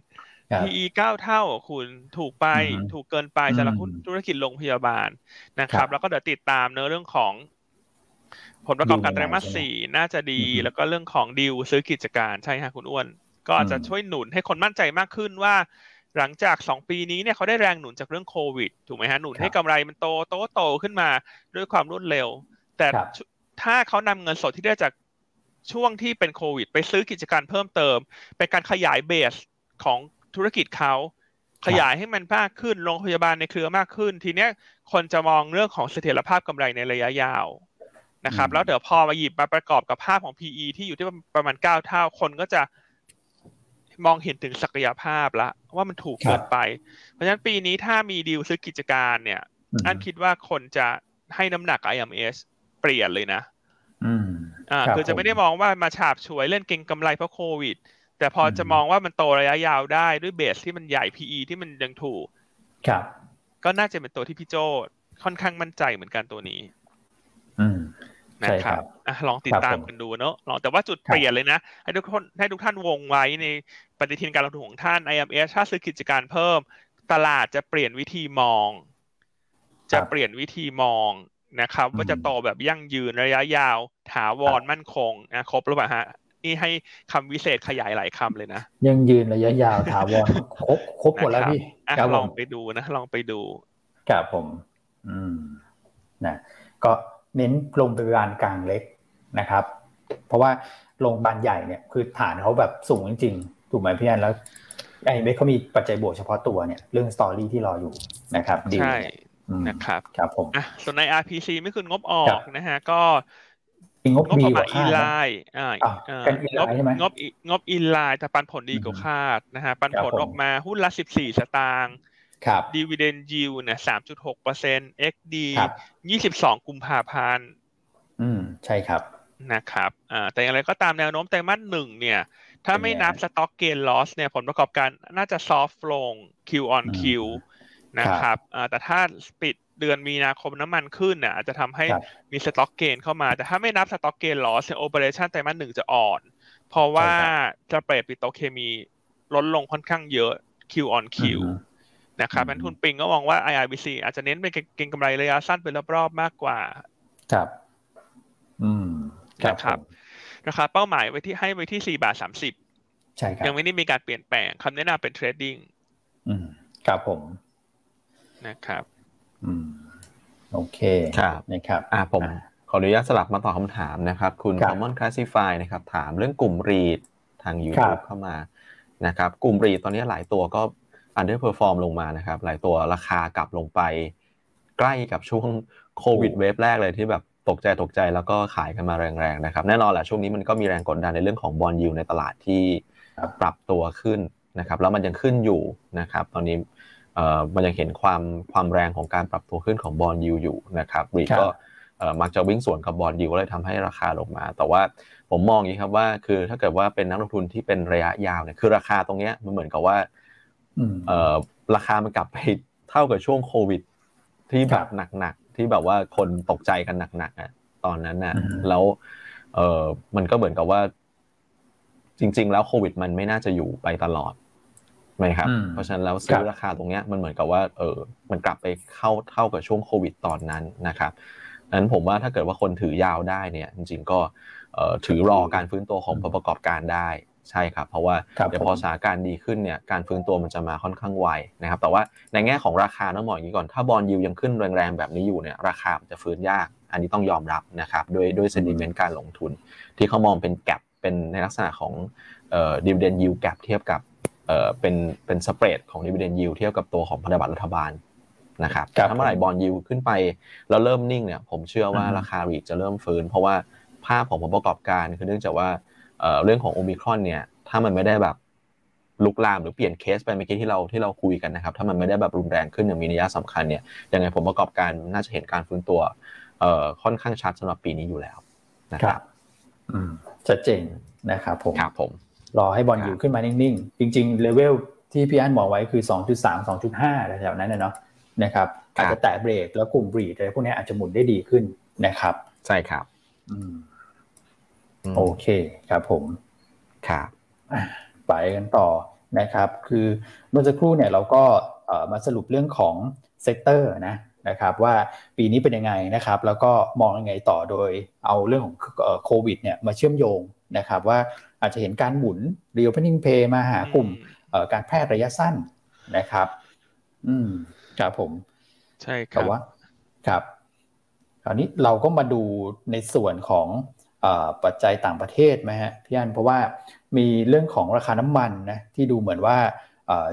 ครับ PE เก้าเท่าอะคุณถูกไปอือฮึถูกเกินไปสำหรับอืมหุ้นธุรกิจโรงพยาบาลนะคครัรับบแล้วก็เดี๋ยวติดตามเนื้อเรื่องของ ผลประกอบการไตรมาสดียังไงใช่ไหมสี่น่าจะดีอือฮึแล้วก็เรื่องของดีลซื้อกิจการใช่ฮะคุณอ้วน ก็อาจจะอืมช่วยหนุนให้คนมั่นใจมากขึ้นว่า หลังจากสองปีนี้เนี่ยเขาได้แรงหนุนจากเรื่องโควิด ถูกไหมฮะหนุนให้กำไรมันโตโตโตขึ้นมาด้วยความรวดเร็ว แต่ครับถ้าเขานำเงินสดที่ได้จากช่วงที่เป็นโควิด ไปซื้อกิจการเพิ่มเติม เป็นการขยายเบสของธุรกิจเขาขยายให้มันมากขึ้นโรงพยาบาลในเครือมากขึ้น ทีเนี้ยคนจะมองเรื่องของเสถียรภาพกำไรในระยะยาว นะครับอืมแล้วเดี๋ยวพอมาหยิบมาประกอบกับภาพของ PE ที่อยู่ที่ประมาณเก้าเท่าคนก็จะมองเห็นถึงศักยภาพละว่ามันถูกเกินไป เพราะฉะนั้นปีนี้ถ้ามีดีลซื้อกิจการเนี่ยอืมอันคิดว่าคนจะให้น้ำหนัก IMS เปลี่ยนเลยนะอืมอ่ารับคือจะไม่ได้ผมองว่ามาฉาบฉวยเล่นเก่งกำไรเพราะโควิด แต่พออมจะมองว่ามันโตระยะยาวได้ด้วยเบสที่มันใหญ่ PE ที่มันยังถูก ครับ ก็น่าจะเป็นตัวที่พี่โจค่อนข้างมั่นใจเหมือนกันตัวนี้ อืม นะใช่คครัรับบอะลองติดครับตามผมกันดูเนอะลองแต่ว่าจุดครับเปลี่ยนเลยนะ ให้ทุกคนให้ทุกท่านวงไว้ในปฏิทินการลงทุนของท่าน IMS ถ้าซื้อกิจการเพิ่ม ตลาดจะเปลี่ยนวิธีมอง จะเปลี่ยนวิธีมองนะครับ ว่าจะโตแบบยั่งยืนระยะยาว ถาวรมั่นคงนะครบหรือเปล่าฮะนี่ให้คำวิเศษขยายหลายคำเลยนะยังยืนระยะยาวถาวรครบครบหมดแล้วนะครับพี่อะครับลผองมไปดูนะ ลองไปดูครับผม อืมนะก็ เน้นโรงพยาบาลกลางเล็กนะครับ เพราะว่าโรงพยาบาลใหญ่เนี่ยคือฐานเขาแบบสูงจริงๆถูกไหมพี่อันแล้วไอ้เบสเขามีปัจจัยบวกเฉพาะตัวเนี่ยเรื่องสตอรี่ที่รออยู่นะครับดีลใช่อืมนะครับครับผมอะส่วนใน RPC ไม่คืนงบออครักบนะฮะก็มีงบงบดีประกมาว่าณคาอีดไลนะน์อ่าอะอ่าเป็น inline งบใช่ไหมงบอีงบอีไลน์แต่ปันผลดีกว่าอืมคาดนะฮะปันครับผลผมออกมาหุ้นละ14สตางค์ ครับดีเวเดนยิวเนี่ย3.6เปอร์เซ็นต์ XD ครับ22กุมภาพันธ์อืมใช่ครับนะครับอ่าแต่อย่างไรก็ตามแนวโน้มไตรมาสหนึ่งเนี่ย ถ้าเป็นไงไม่นับสต็อกเกนลอสเนี่ยผลประกอบการน่าจะซอฟลง Q on Q นะครับอ่าแต่ถ้าปิดเดือนมีนาคมน้ำมันขึ้นเนี่ยอาจจะทำให้ครับมี stock gain เข้ามา แต่ถ้าไม่นับ stock gain loss เนี่ย operation ไตรมาสหนึ่งจะอ่อน เพราะว่าใช่ครับ spread ปิโตรเคมีลดลงค่อนข้างเยอะ Q on Q อือฮึ นะครับอืมนักลงทุนปิงก็มองว่า IRPC อาจจะเน้นเป็นเก็งกำไรระยะสั้นเป็นรอบๆมากกว่า ครับ อืมครับนะครับผมนะครับเป้าหมายไว้ที่ให้ไว้ที่4บาท30ใช่ครับยังไม่ได้มีการเปลี่ยนแปลงคำแนะนำเป็น tradingอืมครับผมนะครับ อืมโอเคครับนะครับ อ่าผมอ่าขออนุญาตสลับมาตอบคำถามนะครับ คุณครับ Common Classify นะครับ ถามเรื่องกลุ่มรีดทางครั YouTube บเข้ามานะครับ กลุ่มรีดตอนนี้หลายตัวก็ underperform ลงมานะครับ หลายตัวราคากลับลงไป ใกล้กับช่วงโควิดเวฟแรกเลยที่แบบตกใจตกใจแล้วก็ขายกันมาแรงๆนะครับ แน่นอนแหละช่วงนี้มันก็มีแรงกดดันในเรื่องของบอลยูในตลาดที่ครับปรับตัวขึ้นนะครับ แล้วมันยังขึ้นอยู่นะครับ ตอนนี้เอ่อมันยังเห็นความความแรงของการปรับตัวขึ้นของบอลยูอยู่นะครับรีดครับก็เอ่อมักจะวิ่งสวนกับบอลยูก็เลยทำให้ราคาลงมา แต่ว่าผมมองอย่างนี้ครับว่าคือถ้าเกิดว่าเป็นนักลงทุนที่เป็นระยะยาวเนี่ยคือราคาตรงเนี้ยมันเหมือนกับว่าอืม เอ่อราคามันกลับไปเท่ากับช่วงโควิด ที่แบครับบหนักๆที่แบบว่าคนตกใจกันหนักๆอะตอนนั้นน่ะอืมแล้ว เออมันก็เหมือนกับว่า จริง ๆ แล้วโควิด มันไม่น่าจะอยู่ไปตลอดไหมครับอืมเพราะฉะนั้นแล้วคซื้รัอบราคาตรงเนี้ยมันเหมือนกับว่า เออ มันกลับไปเข้าเท่ากับช่วงโควิดตอนนั้นนะครับนั้นผมว่าถ้าเกิดว่าคนถือยาวได้เนี่ย จริง ๆ ก็เอ่อถือรอการฟื้นตัวของผลประกอบการได้ ใช่ครับ เพราะว่าครับเดี๋ยวผมพอสถานการณ์ดีขึ้นเนี่ยการฟื้นตัวมันจะมาค่อนข้างไวนะครับ แต่ว่าในแง่ของราคาต้องบอกอย่างนี้ก่อนถ้าบอลยูยังขึ้นแรงๆแบบนี้อยู่เนี่ยราคามันจะฟื้นยาก อันนี้ต้องยอมรับนะครับด้วยด้วยเซนิเมนต์การลงทุน ที่เขามองเป็น gap เป็นในลักษณะของเอ่อ dividend yield gap เทียบกับเอ่อเป็นเป็น spread ของดิวเดนยิวเทียบกับตัวของพันธบัตรรัฐบาลนะครับครับถ้าเมื่อไหร่ bond yield ขึ้นไปแล้วเริ่มนิ่งเนี่ยผมเชื่อว่าอืมราคา REIT จะเริ่มฟื้น เพราะว่าภาพของผลประกอบการคือเนื่องจากว่า เอ่อเรื่องของโอมิครอนเนี่ยถ้ามันไม่ได้แบบลุกลามหรือเปลี่ยนเคสไปเมื่อกี้ที่เราที่เราคุยกันนะครับ ถ้ามันไม่ได้แบบรุนแรงขึ้นอย่างมีนัยสำคัญเนี่ยยังไงผลประกอบการน่าจะเห็นการฟื้นตัวเอ่อค่อนข้างชัดสำหรับปีนี้อยู่แล้วนะคครัรับบอืมชัดเจนนะครับผมครับผมรอให้บอลอยู่ขึ้นมานิ่งๆ จริง ๆ เลเวลที่พี่อันบอกไว้คือ 2.3 2.5แถวๆนั้นนะเนาะนะครับอาจจะแตะเบรกแล้วกลุ่มบรีดอะไรพวกนี้อาจจะหมุนได้ดีขึ้นนะครับ ใช่ครับ โอเคครับผมครับไปกันต่อนะครับ คือเมื่อสักครู่เนี่ยเราก็มาสรุปเรื่องของ sector นะนะครับว่าปีนี้เป็นยังไงนะครับ แล้วก็มองยังไงต่อโดยเอาเรื่องของโควิดเนี่ยมาเชื่อมโยงนะครับ ว่าอาจจะเห็นการหมุน reopening play มาหากลุ่มการแพทย์ระยะสั้นนะครับ อืมครับผม ใช่ครับแต่ว่าครับคราวนี้เราก็มาดูในส่วนของ ปัจจัยต่างประเทศไหมฮะพี่อันเพราะว่ามีเรื่องของราคาน้ำมันนะที่ดูเหมือนว่า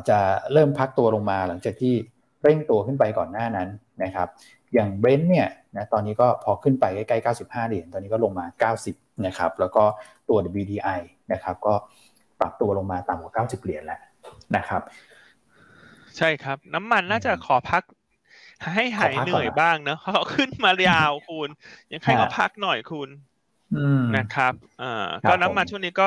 จะเริ่มพักตัวลงมาหลังจากที่เร่งตัวขึ้นไปก่อนหน้านั้นนะครับ อย่างเบรนท์เนี่ยนะตอนนี้ก็พอขึ้นไปใกล้ๆ95เหรียญตอนนี้ก็ลงมา 90นะครับแล้วก็ตัว WDI นะครับก็ปรับตัวลงมาต่ำกว่า 90เหรียญแล้วนะครับ ใช่ครับ น้ำมันน่าจะขอพักให้หายเหนื่อยบ้างเนะเขาขึ้นมายาวคุณ ยังให้เขาพักหน่อยคุณ นะครับอ่าก็น้ำมันช่วงนี้ก็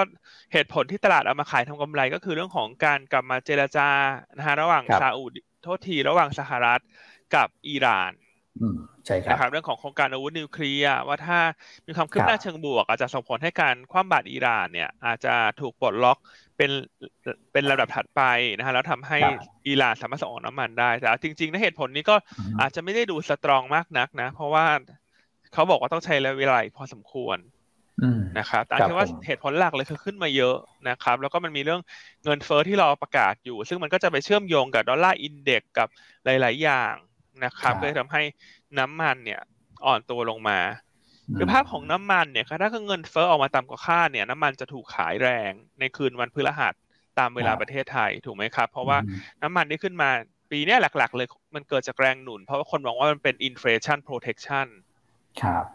เหตุผลที่ตลาดเอามาขายทำกำไรก็คือเรื่องของการกลับมาเจรจานะฮะระหว่างซาอุดโทษทีระหว่างสหรัฐกับอิหร่านใช่ครับ เรื่องของโครงการอาวุธนิวเคลียร์ว่าถ้ามีความคืบหน้าเชิงบวก อาจจะส่งผลให้การคว่ำบาตรอิหร่านเนี่ย อาจจะถูกปลดล็อกเป็นเป็นระดับถัดไปนะฮะแล้วทำให้อิหร่านสามารถส่งออกน้ำมันได้แต่จริงๆในเหตุผลนี้ก็อาจจะไม่ได้ดูสตรองมากนักนะ เพราะว่าเขาบอกว่าต้องใช้ระยะเวลาพอสมควร นะครับแต่ที่ว่าเหตุผลหลักเลยคือขึ้นมาเยอะนะครับ แล้วก็มันมีเรื่องเงินเฟอ้อที่รอประกาศอยู่ ซึ่งมันก็จะไปเชื่อมโยงกับดอลลาร์อินเด็กกับหลาย ๆ อย่างนะครับก็ทำให้น้ำมันเนี่ยอ่อนตัวลงมาคือภาพของน้ำมันเนี่ยถ้าเงินเฟ้อออกมาต่ำกว่าคาดเนี่ย น้ำมันจะถูกขายแรงในคืนวันพฤหัสตามเวลาประเทศไทยถูกไหมครับ เพราะว่าน้ำมันที่ขึ้นมาปีนี้หลัก ๆ เลยมันเกิดจากแรงหนุน เพราะว่าคนมองว่ามันเป็น inflation protection ครับ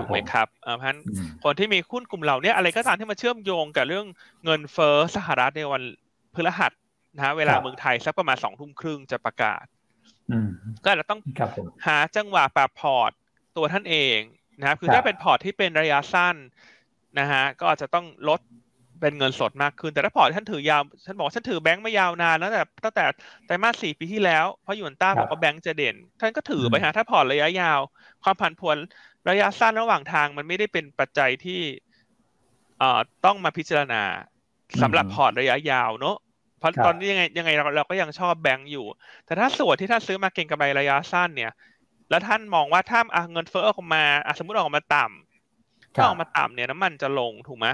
ถูกไหมครับเพราะฉะนั้นคนที่มีหุ้นกลุ่มเหล่านี้อะไรก็ตามที่มาเชื่อมโยงกับเรื่องเงินเฟ้อสหรัฐในวันพฤหัสนะฮะเวลาเมืองไทยสักประมาณสองทุ่มครึ่งจะประกาศก็จะต้องหาจังหวะปรับพอร์ตตัวท่านเองนะครับคือถ้าเป็นพอร์ตที่เป็นระยะสั้นนะฮะก็อาจจะต้องลดเป็นเงินสดมากขึ้น แต่ถ้าพอร์ตท่านถือยาว ฉันบอกฉันถือแบงค์ไม่ยาวนานแล้วแต่ตั้งแต่ไตรมาสสี่ปีที่แล้ว เพราะหยวนต้าบอกว่าแบงค์จะเด่น ท่านก็ถือไปฮะถ้าพอร์ตระยะยาว ความผันผวน ระยะสั้นระหว่างทางมันไม่ได้เป็นปัจจัยที่เอ่อต้องมาพิจารณาสำหรับพอร์ตระยะยาวเนอะเพราะตอนนี้ยังไงยังไงเราเราก็ยังชอบแบงก์อยู่ แต่ถ้าส่วนที่ท่านซื้อมาเก็งกำไรระยะสั้นเนี่ย แล้วท่านมองว่าถ้าเงินเฟ้อออกมาสมมติออกมาต่ำถ้าออกมาต่ำเนี่ยน้ำมันจะลงถูกไหม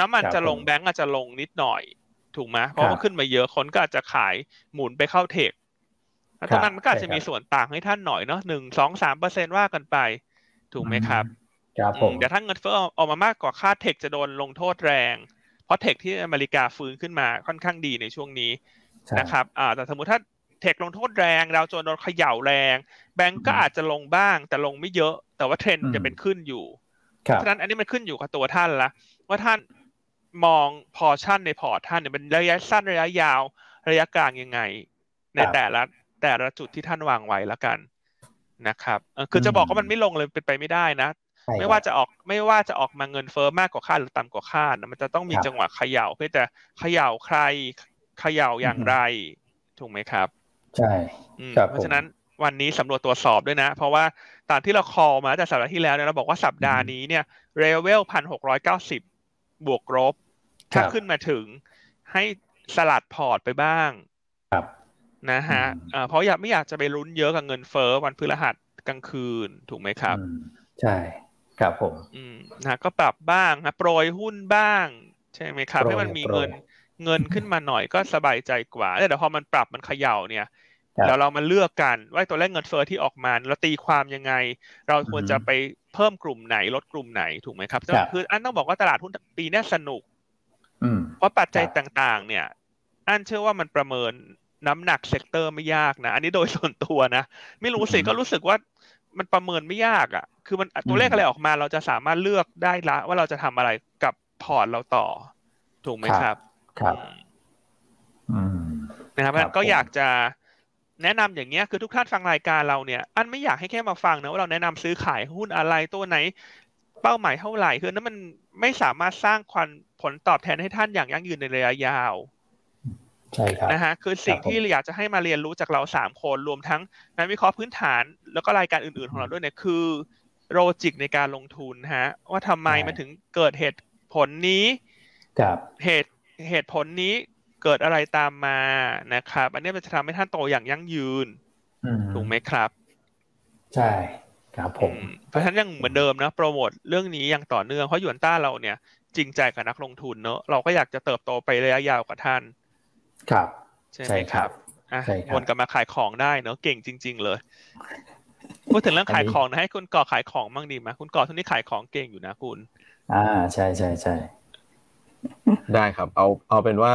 น้ำมันจะลงแบงก์อาจจะลงนิดหน่อย ถูกไหมเพราะว่าขึ้นมาเยอะคนก็อาจจะขายหมุนไปเข้าเทคแล้วตรงนั้นมันก็อาจจะมีส่วนต่างให้ท่านหน่อยเนาะหนึ่งสองสามเปอร์เซ็นว่ากันไป ถูกไหมครับครับผมแต่ถ้าเงินเฟ้อออกมามากกว่าค่าเทคจะโดนลงโทษแรง เพราะเทคที่อเมริกาฟื้นขึ้นมาค่อนข้างดีในช่วงนี้นะครับอ่าแต่สมมติถ้าเทคลงโทษแรงดาวโจนโดนเขย่าแรง แบงก์ก็อาจจะลงบ้าง แต่ลงไม่เยอะ แต่ว่าเทรนจะเป็นขึ้นอยู่เพราะฉะนั้นอันนี้มันขึ้นอยู่กับตัวท่านละว่าท่านมองพอชั่นในพอร์ตท่านเนี่ยเป็นระยะสั้นระยะยาวระยะกลางยังไง ในแต่ละแต่ละจุดที่ท่านวางไว้แล้วกัน นะครับคือจะบอกว่ามันไม่ลงเลยเป็นไปไม่ได้นะ ไม่ว่าจะออกไม่ว่าจะออกมาเงินเฟอ้อมากกว่าคาดหรือต่ำกว่าคาดนะมันจะต้องมีจังหวะเขย่าเพื่อจะเขย่าใครเขย่าอย่างไร ถูกไหมครับ ใช่เพราะฉะนั้นวันนี้สำรวจตรวจสอบด้วยนะ เพราะว่าตามที่เราคอมาจากสัปดาห์ที่แล้วเนี่ยเราบอกว่าสัปดาห์นี้เนี่ยเรเวลพันหกร้อยเก้าสิบบวกลบถ้าขึ้นมาถึงให้สลัดพอร์ตไปบ้างครับ นะฮะเพราะอยากไม่อยากจะไปลุ้นเยอะกับเงินเฟ้อวันพฤหัสกลางคืนถูกไหมครับ ใช่ครับผมอืมนะก็ปรับบ้างนะโปรยหุ้นบ้าง ใช่ไหมครับให้มันมีเงินเงินขึ้นมาหน่อยก็สบายใจกว่า แต่พอมันปรับมันเขย่าเนี่ยแล้วเรามาเลือกกันว่าตัวเลขเงินเฟ้อที่ออกมาเราตีความยังไง เราควรจะไปเพิ่มกลุ่มไหนลดกลุ่มไหนถูกไหมครับคืออันต้องบอกว่าตลาดหุ้นปีนี้สนุกเพราะปัจจัยต่างๆ เนี่ย อันเชื่อว่ามันประเมิน น้ำหนัก sector ไม่ยากนะ อันนี้โดยส่วนตัวนะ ไม่รู้สิก็รู้สึกว่ามันประเมินไม่ยากอะ คือมันตัวเลขอะไรออกมาเราจะสามารถเลือกได้ละ ว่าเราจะทำอะไรกับพอร์ตเราต่อ ถูกไหมครับ ครับนะครับก็อยากจะแนะนำอย่างเงี้ยคือทุกท่านฟังรายการเราเนี่ย อันไม่อยากให้แค่มาฟังนะว่าเราแนะนำซื้อขายหุ้นอะไรตัวไหน เป้าหมายเท่าไหร่คือนั้นมันไม่สามารถสร้างความผลตอบแทนให้ท่านอย่างยั่งยืนในระยะยาว ใช่ครับนะฮะคือสิ่งครับผมที่อยากจะให้มาเรียนรู้จากเราสามคนรวมทั้งนักวิเคราะห์พื้นฐาน แล้วก็รายการอื่นๆของเราด้วยเนี่ยคือโลจิกในการลงทุนฮะ ว่าทำไมมันถึงเกิดเหตุผลนี้ครับเหตุเหตุผลนี้เกิดอะไรตามมานะครับ อันนี้มันจะทำให้ท่านโตอย่างยั่งยืนอืมถูกไหมครับ ใช่ครับผมอืมเพราะฉะนั้นยังเหมือนเดิมนะโปรโมทเรื่องนี้อย่างต่อเนื่องเพราะหยวนต้าเราเนี่ย จริงใจกับนักลงทุนเนอะเราก็อยากจะเติบโตไประยะยาวกับท่าน ครับ ใช่ไหใช่มคครัรับบอะใช่ครับวนกลับมาขายของได้เนอะเก่งจริง ๆ เลยพูดถึงเรื่องอันนี้ขายของนะให้คุณก่อขายของบ้างดีไหมคุณก่อทุกนี้ขายของเก่งอยู่นะคุณ อ่าใช่ใช่ใช่ได้ครับ เอาเอาเป็นว่า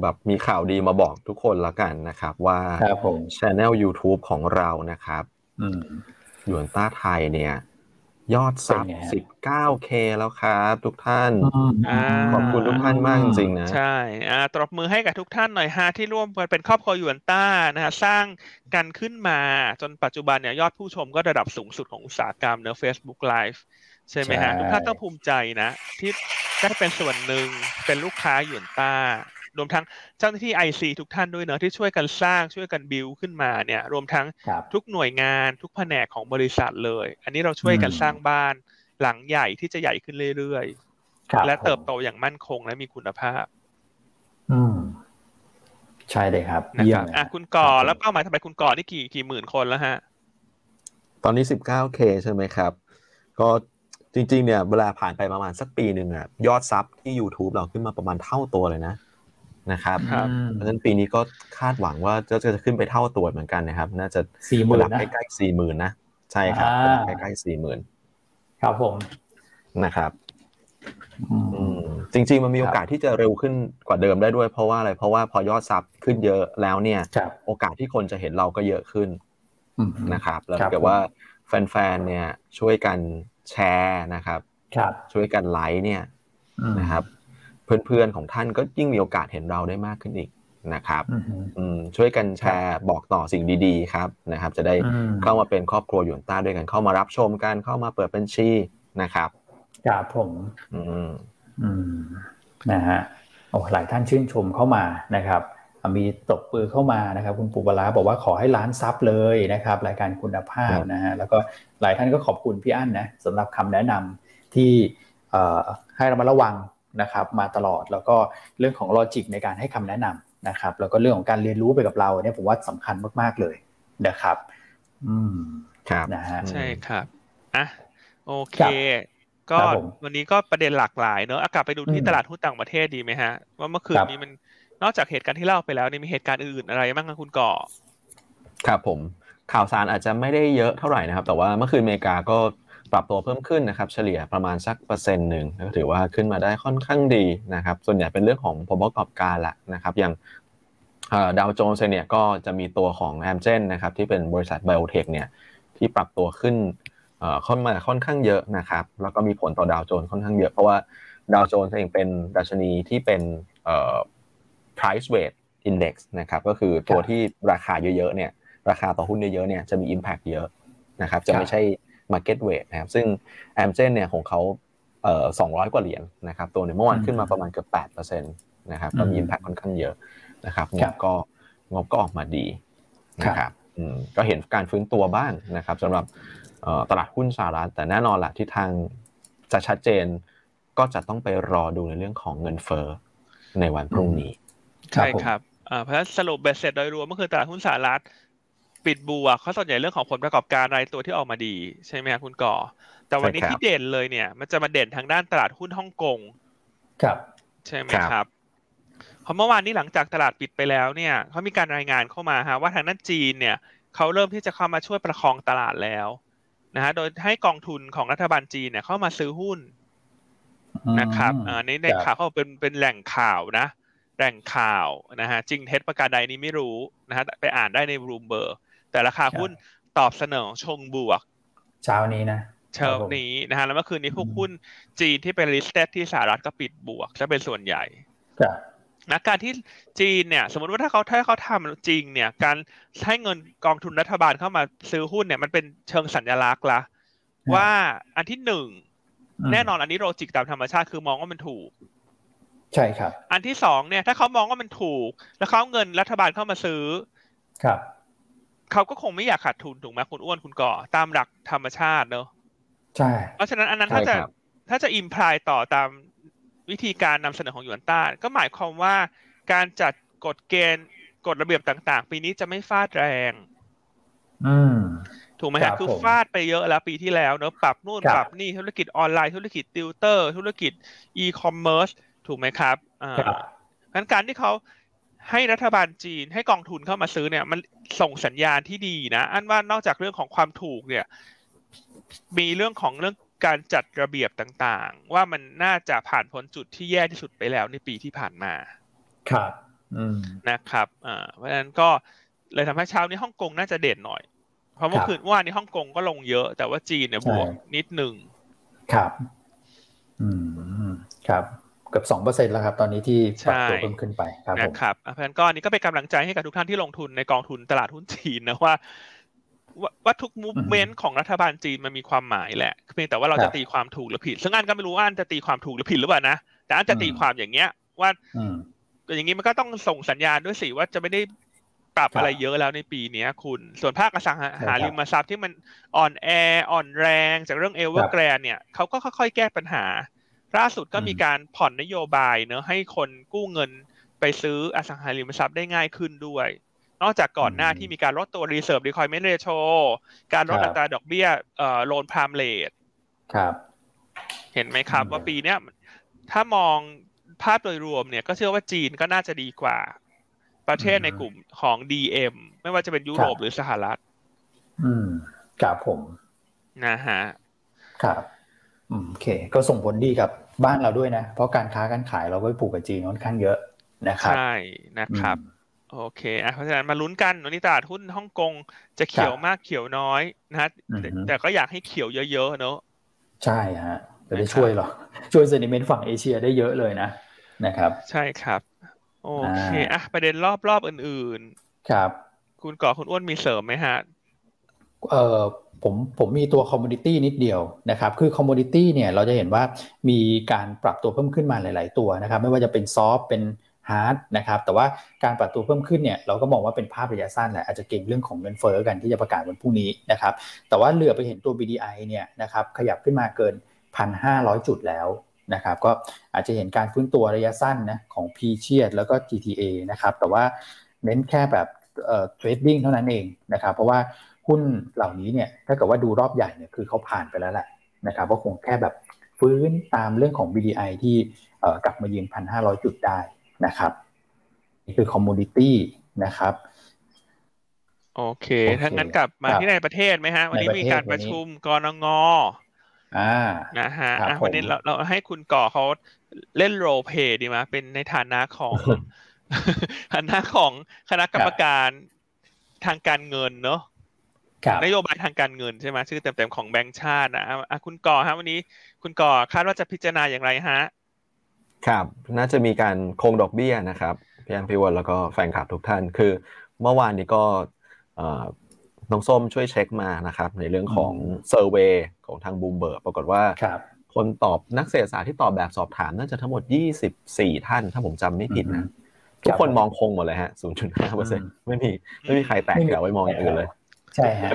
แบบมีข่าวดีมาบอกทุกคนละกันนะครับ ว่าครับผม Channel YouTube ของเรานะครับอืมหยวนต้าไทยเนี่ย ยอดซับเป็นไงฮะ 19k แล้วครับทุกท่านอ่าขอบคุณทุกท่านมากจริงๆนะ ใช่อ่าตบมือให้กับทุกท่านหน่อยฮะที่ร่วมกันเป็นครอบครัวหยวนต้านะฮะสร้างกันขึ้นมาจนปัจจุบันเนี่ยยอดผู้ชมก็ระดับสูงสุดของอุตสาหกรรมเนอะ Facebook Live ใช่ไหมฮะใช่ทุกท่านต้องภูมิใจนะ ที่ได้เป็นส่วนหนึ่งเป็นลูกค้าหยวนต้า รวมทั้งเจ้าหน้าที่ IC ทุกท่านด้วยเนอะที่ช่วยกันสร้างช่วยกันบิวขึ้นมาเนี่ย รวมทั้งครับทุกหน่วยงานทุกแผนกของบริษัทเลย อันนี้เราช่วยกันอืมสร้างบ้านหลังใหญ่ที่จะใหญ่ขึ้นเรื่อยครับๆและเติบผมโตอย่างมั่นคงและมีคุณภาพ อืมใช่เลยครับนะเยี่คยมรับเลยอะคุณก่อครับผมแล้วเป้าหมายทำไมคุณก่อนี่กี่กี่หมื่นคนแล้วฮะ ตอนนี้ 19k ใช่ไหมครับ ก็จริงๆเนี่ยเวลาผ่านไปประมาณสักปีหนึ่งอะยอดซับที่ YouTube เราขึ้นมาประมาณเท่าตัวเลยนะ นะครับครับอืมเพราะฉะนั้นปีนี้ก็คาดหวังว่าจะจะขึ้นไปเท่าตัวเหมือนกันนะครับ น่าจะสี่หมื่นระดับนะใกล้ๆสี่หมื่นนะใช่ครับอ่าระดับใกล้ๆสี่หมื่นครับผมนะครับอืมอืมจริง ๆ มันมีครับโอกาสที่จะเร็วขึ้นกว่าเดิมได้ด้วย เพราะว่าอะไรเพราะว่าพอยอดซับขึ้นเยอะแล้วเนี่ยครับโอกาสที่คนจะเห็นเราก็เยอะขึ้นอืมนะครับ แล้วครับถ้าเกิดว่าแฟนๆเนี่ยช่วยกันแชร์นะครับครับช่วยกันไลค์เนี่ยอืมนะครับ เพื่อนๆของท่านก็ยิ่งมีโอกาสเห็นเราได้มากขึ้นอีกนะครับอืมอืมช่วยกันแชร์บอกต่อสิ่งดีๆครับนะครับ จะได้อืมเข้ามาเป็นครอบครัวหยวนต้าด้วยกันเข้ามารับชมกันเข้ามาเปิดบัญชีนะครับครับผมอืมอืมนะฮะโอ้หลายท่านชื่นชมเข้ามานะครับ มีตบปือเข้ามานะครับ คุณปุบลาบอกว่าขอให้ล้านซับเลยนะครับ รายการคุณภาพครับนะฮะแล้วก็หลายท่านก็ขอบคุณพี่อั้นนะสำหรับคำแนะนำที่เอ่อให้เรามาระวัง นะครับมาตลอดแล้วก็เรื่องของลอจิกในการให้คำแนะนำนะครับ แล้วก็เรื่องของการเรียนรู้ไปกับเราเนี่ยผมว่าสำคัญมากๆเลยนะครับ อืมครับนะฮะใช่ครับอะโอเคครับก็ครับผมวันนี้ก็ประเด็นหลากหลายเนอะอากลับไปดูที่อืมตลาดหุ้นต่างประเทศดีไหมฮะ ว่าเมื่อคืนครับนี้มันนอกจากเหตุการณ์ที่เล่าไปแล้วเนี่ยมีเหตุการณ์อื่นๆอะไรบ้างคะคุณก่อครับผมข่าวสารอาจจะไม่ได้เยอะเท่าไหร่นะครับ แต่ว่าเมื่อคืนอเมริกาก็ ปรับตัวเพิ่มขึ้นนะครับ เฉลี่ยประมาณสักเปอร์เซ็นต์หนึ่งก็ถือว่าขึ้นมาได้ค่อนข้างดีนะครับ ส่วนใหญ่เป็นเรื่องของผลประกอบการแหละนะครับ อย่างดาวโจนส์เนี่ยก็จะมีตัวของ a m g e n นนะครับที่เป็นบริษัทไบโอเทคเนี่ยที่ปรับตัวขึ้นเอ่อเข้ามาค่อนข้างเยอะนะครับ แล้วก็มีผลต่อดาวโจนส์ค่อนข้างเยอะ เพราะว่าดาวโจนส์เองเป็นดัชนีที่เป็น price weight index นะครับ ก็คือตัวที่ราคาเยอะๆเนี่ย ราคาต่อหุ้นเยอะๆเนี่ยจะมี impact เยอะนะครับ จะไม่ใช่ market weight นะครับซึ่ง a m g e n เนี่ยของเขาเอ่อ200 กว่าเหรียญนะครับตัวเนี่ยเมื่อวานขึ้นมาประมาณเกือบ8%นะครับก็มีอืม impact ค่อนข้างเยอะนะครับงครับบก็งบก็ออกมาดีนะคครัรับบอืมก็เห็นการฟื้นตัวบ้างนะครับสำหรับเอ่อตลาดหุ้นสหรัฐแต่แน่นอนแหละที่ทางจะชัดเจนก็จะต้องไปรอดูในเรื่องของเงินเฟ้อในวันพรุ่งนี้ ใช่ผมครับอ่าเพราะฉะนั้นสรุปเบสเสร็จโดยรวมเมื่อคืนตลาดหุ้นสหรัฐ ปิดบวกเขาส่วนใหญ่เรื่องของผลประกอบการรายตัวที่ออกมาดีใช่ไหมครับคุณก่อ แต่วันนี้ใช่ครับที่เด่นเลยเนี่ย มันจะมาเด่นทางด้านตลาดหุ้นฮ่องกงครับใช่ไหมครับครับเพราะเมื่อวานนี้หลังจากตลาดปิดไปแล้วเนี่ยเขามีการรายงานเข้ามาฮะว่าทางด้านจีนเนี่ยเขาเริ่มที่จะเข้ามาช่วยประคองตลาดแล้วนะฮะโดยให้กองทุนของรัฐบาลจีนเนี่ยเข้ามาซื้อหุ้นนะครับอืมอ่าในในครับข่าวเขาบอกเป็นเป็นแหล่งข่าวนะแหล่งข่าวนะฮะจริงเท็จประการใดนี้ไม่รู้นะฮะไปอ่านได้ในรูมเบอร์ แต่ราคาหุ้นตอบสนองชงบวก เช้านี้นะเช้าครับผมนี้นะฮะแล้วเมื่อคืนนี้พวกอืมหุ้นจีนที่เป็น listed ที่สหรัฐก็ปิดบวกจะเป็นส่วนใหญ่ครับนะการที่จีนเนี่ย สมมติว่าถ้าเขาถ้าเขาทำจริงเนี่ย การให้เงินกองทุนรัฐบาลเข้ามาซื้อหุ้นเนี่ยมันเป็นเชิงสัญลักษณ์ละว่าอันที่หนึ่งอืมแน่นอนอันนี้โลจิกตามธรรมชาติคือมองว่ามันถูก ใช่ครับ อันที่สองเนี่ย ถ้าเขามองว่ามันถูก แล้วเขาเงินรัฐบาลเข้ามาซื้อ ครับ เขาก็คงไม่อยากขาดทุนถูกไหมคุณอ้วนคุณก่อตามหลักธรรมชาติเนอะใช่ เพราะฉะนั้นอันนั้นถ้าจะถ้าจะอิมพลายต่อตามวิธีการนำเสนอของยูนต้าก็หมายความว่าการจัดกฎเกณฑ์กฎระเบียบต่าง ๆ ปีนี้จะไม่ฟาดแรง อืมถูกไหมฮะคือฟาดไปเยอะแล้วปีที่แล้วเนอะปรับนู่นปรับนี่ธุรกิจออนไลน์ธุรกิจติวเตอร์ ธุรกิจอีคอมเมิร์ซถูกไหมครับอ่างั้นการที่เขา ให้รัฐบาลจีนให้กองทุนเข้ามาซื้อเนี่ยมันส่งสัญญาณที่ดีนะ อันว่านอกจากเรื่องของความถูกเนี่ย มีเรื่องของเรื่องการจัดระเบียบต่างๆ ว่ามันน่าจะผ่านพ้นจุดที่แย่ที่สุดไปแล้วในปีที่ผ่านมาครับอืมนะครับอ่าเพราะฉะนั้นก็เลยทำให้เช้านี้ฮ่องกงน่าจะเด่นหน่อย เพราะเมื่อคืนว่านี้ฮ่องกงก็ลงเยอะ แต่ว่าจีนเนี่ยบวกนิดหนึ่งครับ อืมครับ เกือบสองเปอร์เซ็นแล้วครับ ตอนนี้ที่ปรับตัวเพิ่มขึ้นไปครับผมนะครับเพราะฉะนั้นก็อันนี้ก็เป็นกำลังใจให้กับทุกท่านที่ลงทุนในกองทุนตลาดหุ้นจีนนะว่าว่าทุกมูฟเมนต์ของรัฐบาลจีนมันมีความหมายแหละเพียงแต่ว่าเราจะตีความถูกหรือผิด ซึ่งอันก็ไม่รู้ว่าอันจะตีความถูกหรือผิดหรือเปล่านะแต่อันจะตีความอย่างเงี้ยว่าอย่างนี้มันก็ต้องส่งสัญญาณด้วยสิว่าจะไม่ได้ปรับอะไรเยอะแล้วในปีนี้คุณ ส่วนภาคอสังหาริมทรัพย์ที่มันอ่อนแออ่อนแรงจากเรื่องเอเวอร์แกรนเนี่ยเขาก็ค่อยๆแก้ปัญหา ล่าสุดก็มีการผ่อนนโยบายเนอะให้คนกู้เงินไปซื้ออสังหาริมทรัพย์ได้ง่ายขึ้นด้วย นอกจากก่อนหน้าที่มีการลดตัว reserve requirement ratio การลดอัตราดอกเบี้ยเอ่อ loan prime rate ครับ เห็นไหมครับว่าปีเนี้ยถ้ามองภาพโดยรวมเนี่ยก็เชื่อว่าจีนก็น่าจะดีกว่า ประเทศในกลุ่มของ DM ไม่ว่าจะเป็นยุโรปหรือสหรัฐ อืมครับผม นะฮะ ครับโอเค ก็ส่งผลดีกับ บ้านเราด้วยนะ เพราะการค้าการขายเราก็ไปผูกกับจีนค่อนข้างเยอะนะครับใช่นะครับโอเคอะเพราะฉะนั้นมาลุ้นกันวันนี้ตลาดหุ้นฮ่องกงจะเขียวมากเขียวน้อยนะฮะแต่ก็อยากให้เขียวเยอะๆเนอะใช่ฮะจะได้ช่วยหรอ ช่วย sentiment ฝั่งเอเชียได้เยอะเลยนะนะครับ ใช่ครับ โอเคอะประเด็นรอบๆอื่น ๆ ครับ คุณก่อคุณอ้วนมีเสริมไหมฮะ เอ่อ ผมผมมีตัว commodity นิดเดียวนะครับ คือ commodity เนี่ยเราจะเห็นว่ามีการปรับตัวเพิ่มขึ้นมาหลาย ๆ ตัวนะครับ ไม่ว่าจะเป็น soft เป็น hard นะครับ แต่ว่าการปรับตัวเพิ่มขึ้นเนี่ยเราก็มองว่าเป็นภาพระยะสั้นแหละอาจจะเก่งเรื่องของเงินเฟ้อกันที่จะประกาศวันพรุ่งนี้นะครับ แต่ว่าเหลือไปเห็นตัว BDI เนี่ยนะครับขยับขึ้นมาเกิน 1,500 จุดแล้วนะครับก็อาจจะเห็นการฟื้นตัวระยะสั้นนะของ P เชียดแล้วก็ GTA นะครับแต่ว่าเน้นแค่แบบเทรดดิ้งเท่านั้นเองนะครับเพราะว่า หุ้นเหล่านี้เนี่ยถ้าเกิดว่าดูรอบใหญ่เนี่ยคือเขาผ่านไปแล้วแหละนะครับก็คงแค่แบบฟื้นตามเรื่องของ BDI ที่กลับมายืน1,500จุดได้นะครับนี่คือ community นะครับโอเคถ้างั้นกลับมาที่ในประเทศไหมฮะ วันนี้มีการประชุมกรงงอ่านะฮะวันนี้เราเราให้คุณก่อเขาเล่น role play ดีไหมเป็นในฐานะของฐานะของคณะกรรมการทางการเงินเนาะ นโยบายทางการเงินใช่ไหมชื่อเต็มๆของแบงก์ชาตินะอะคุณก่อฮะวันนี้คุณก่อคาดว่าจะพิจารณาอย่างไรฮะ ครับ น่าจะมีการคงดอกเบี้ยนะครับพี่แอมพี่วอนแล้วก็แฟนคลับทุกท่าน คือเมื่อวานนี้ก็น้องส้มช่วยเช็คมานะครับ ในเรื่องของ survey ของทางบูมเบิร์กปรากฏว่าคนตอบนักเศรษฐศาสตร์ที่ตอบแบบสอบถามน่าจะทั้งหมด 24 ท่าน ถ้าผมจำไม่ผิดนะ ทุกคนมองคงหมดเลยฮะ 0.5เปอร์เซ็นต์ไม่มีไม่มีใครแตกแถวไว้มองอย่างอื่นเลย ใช่ฮะ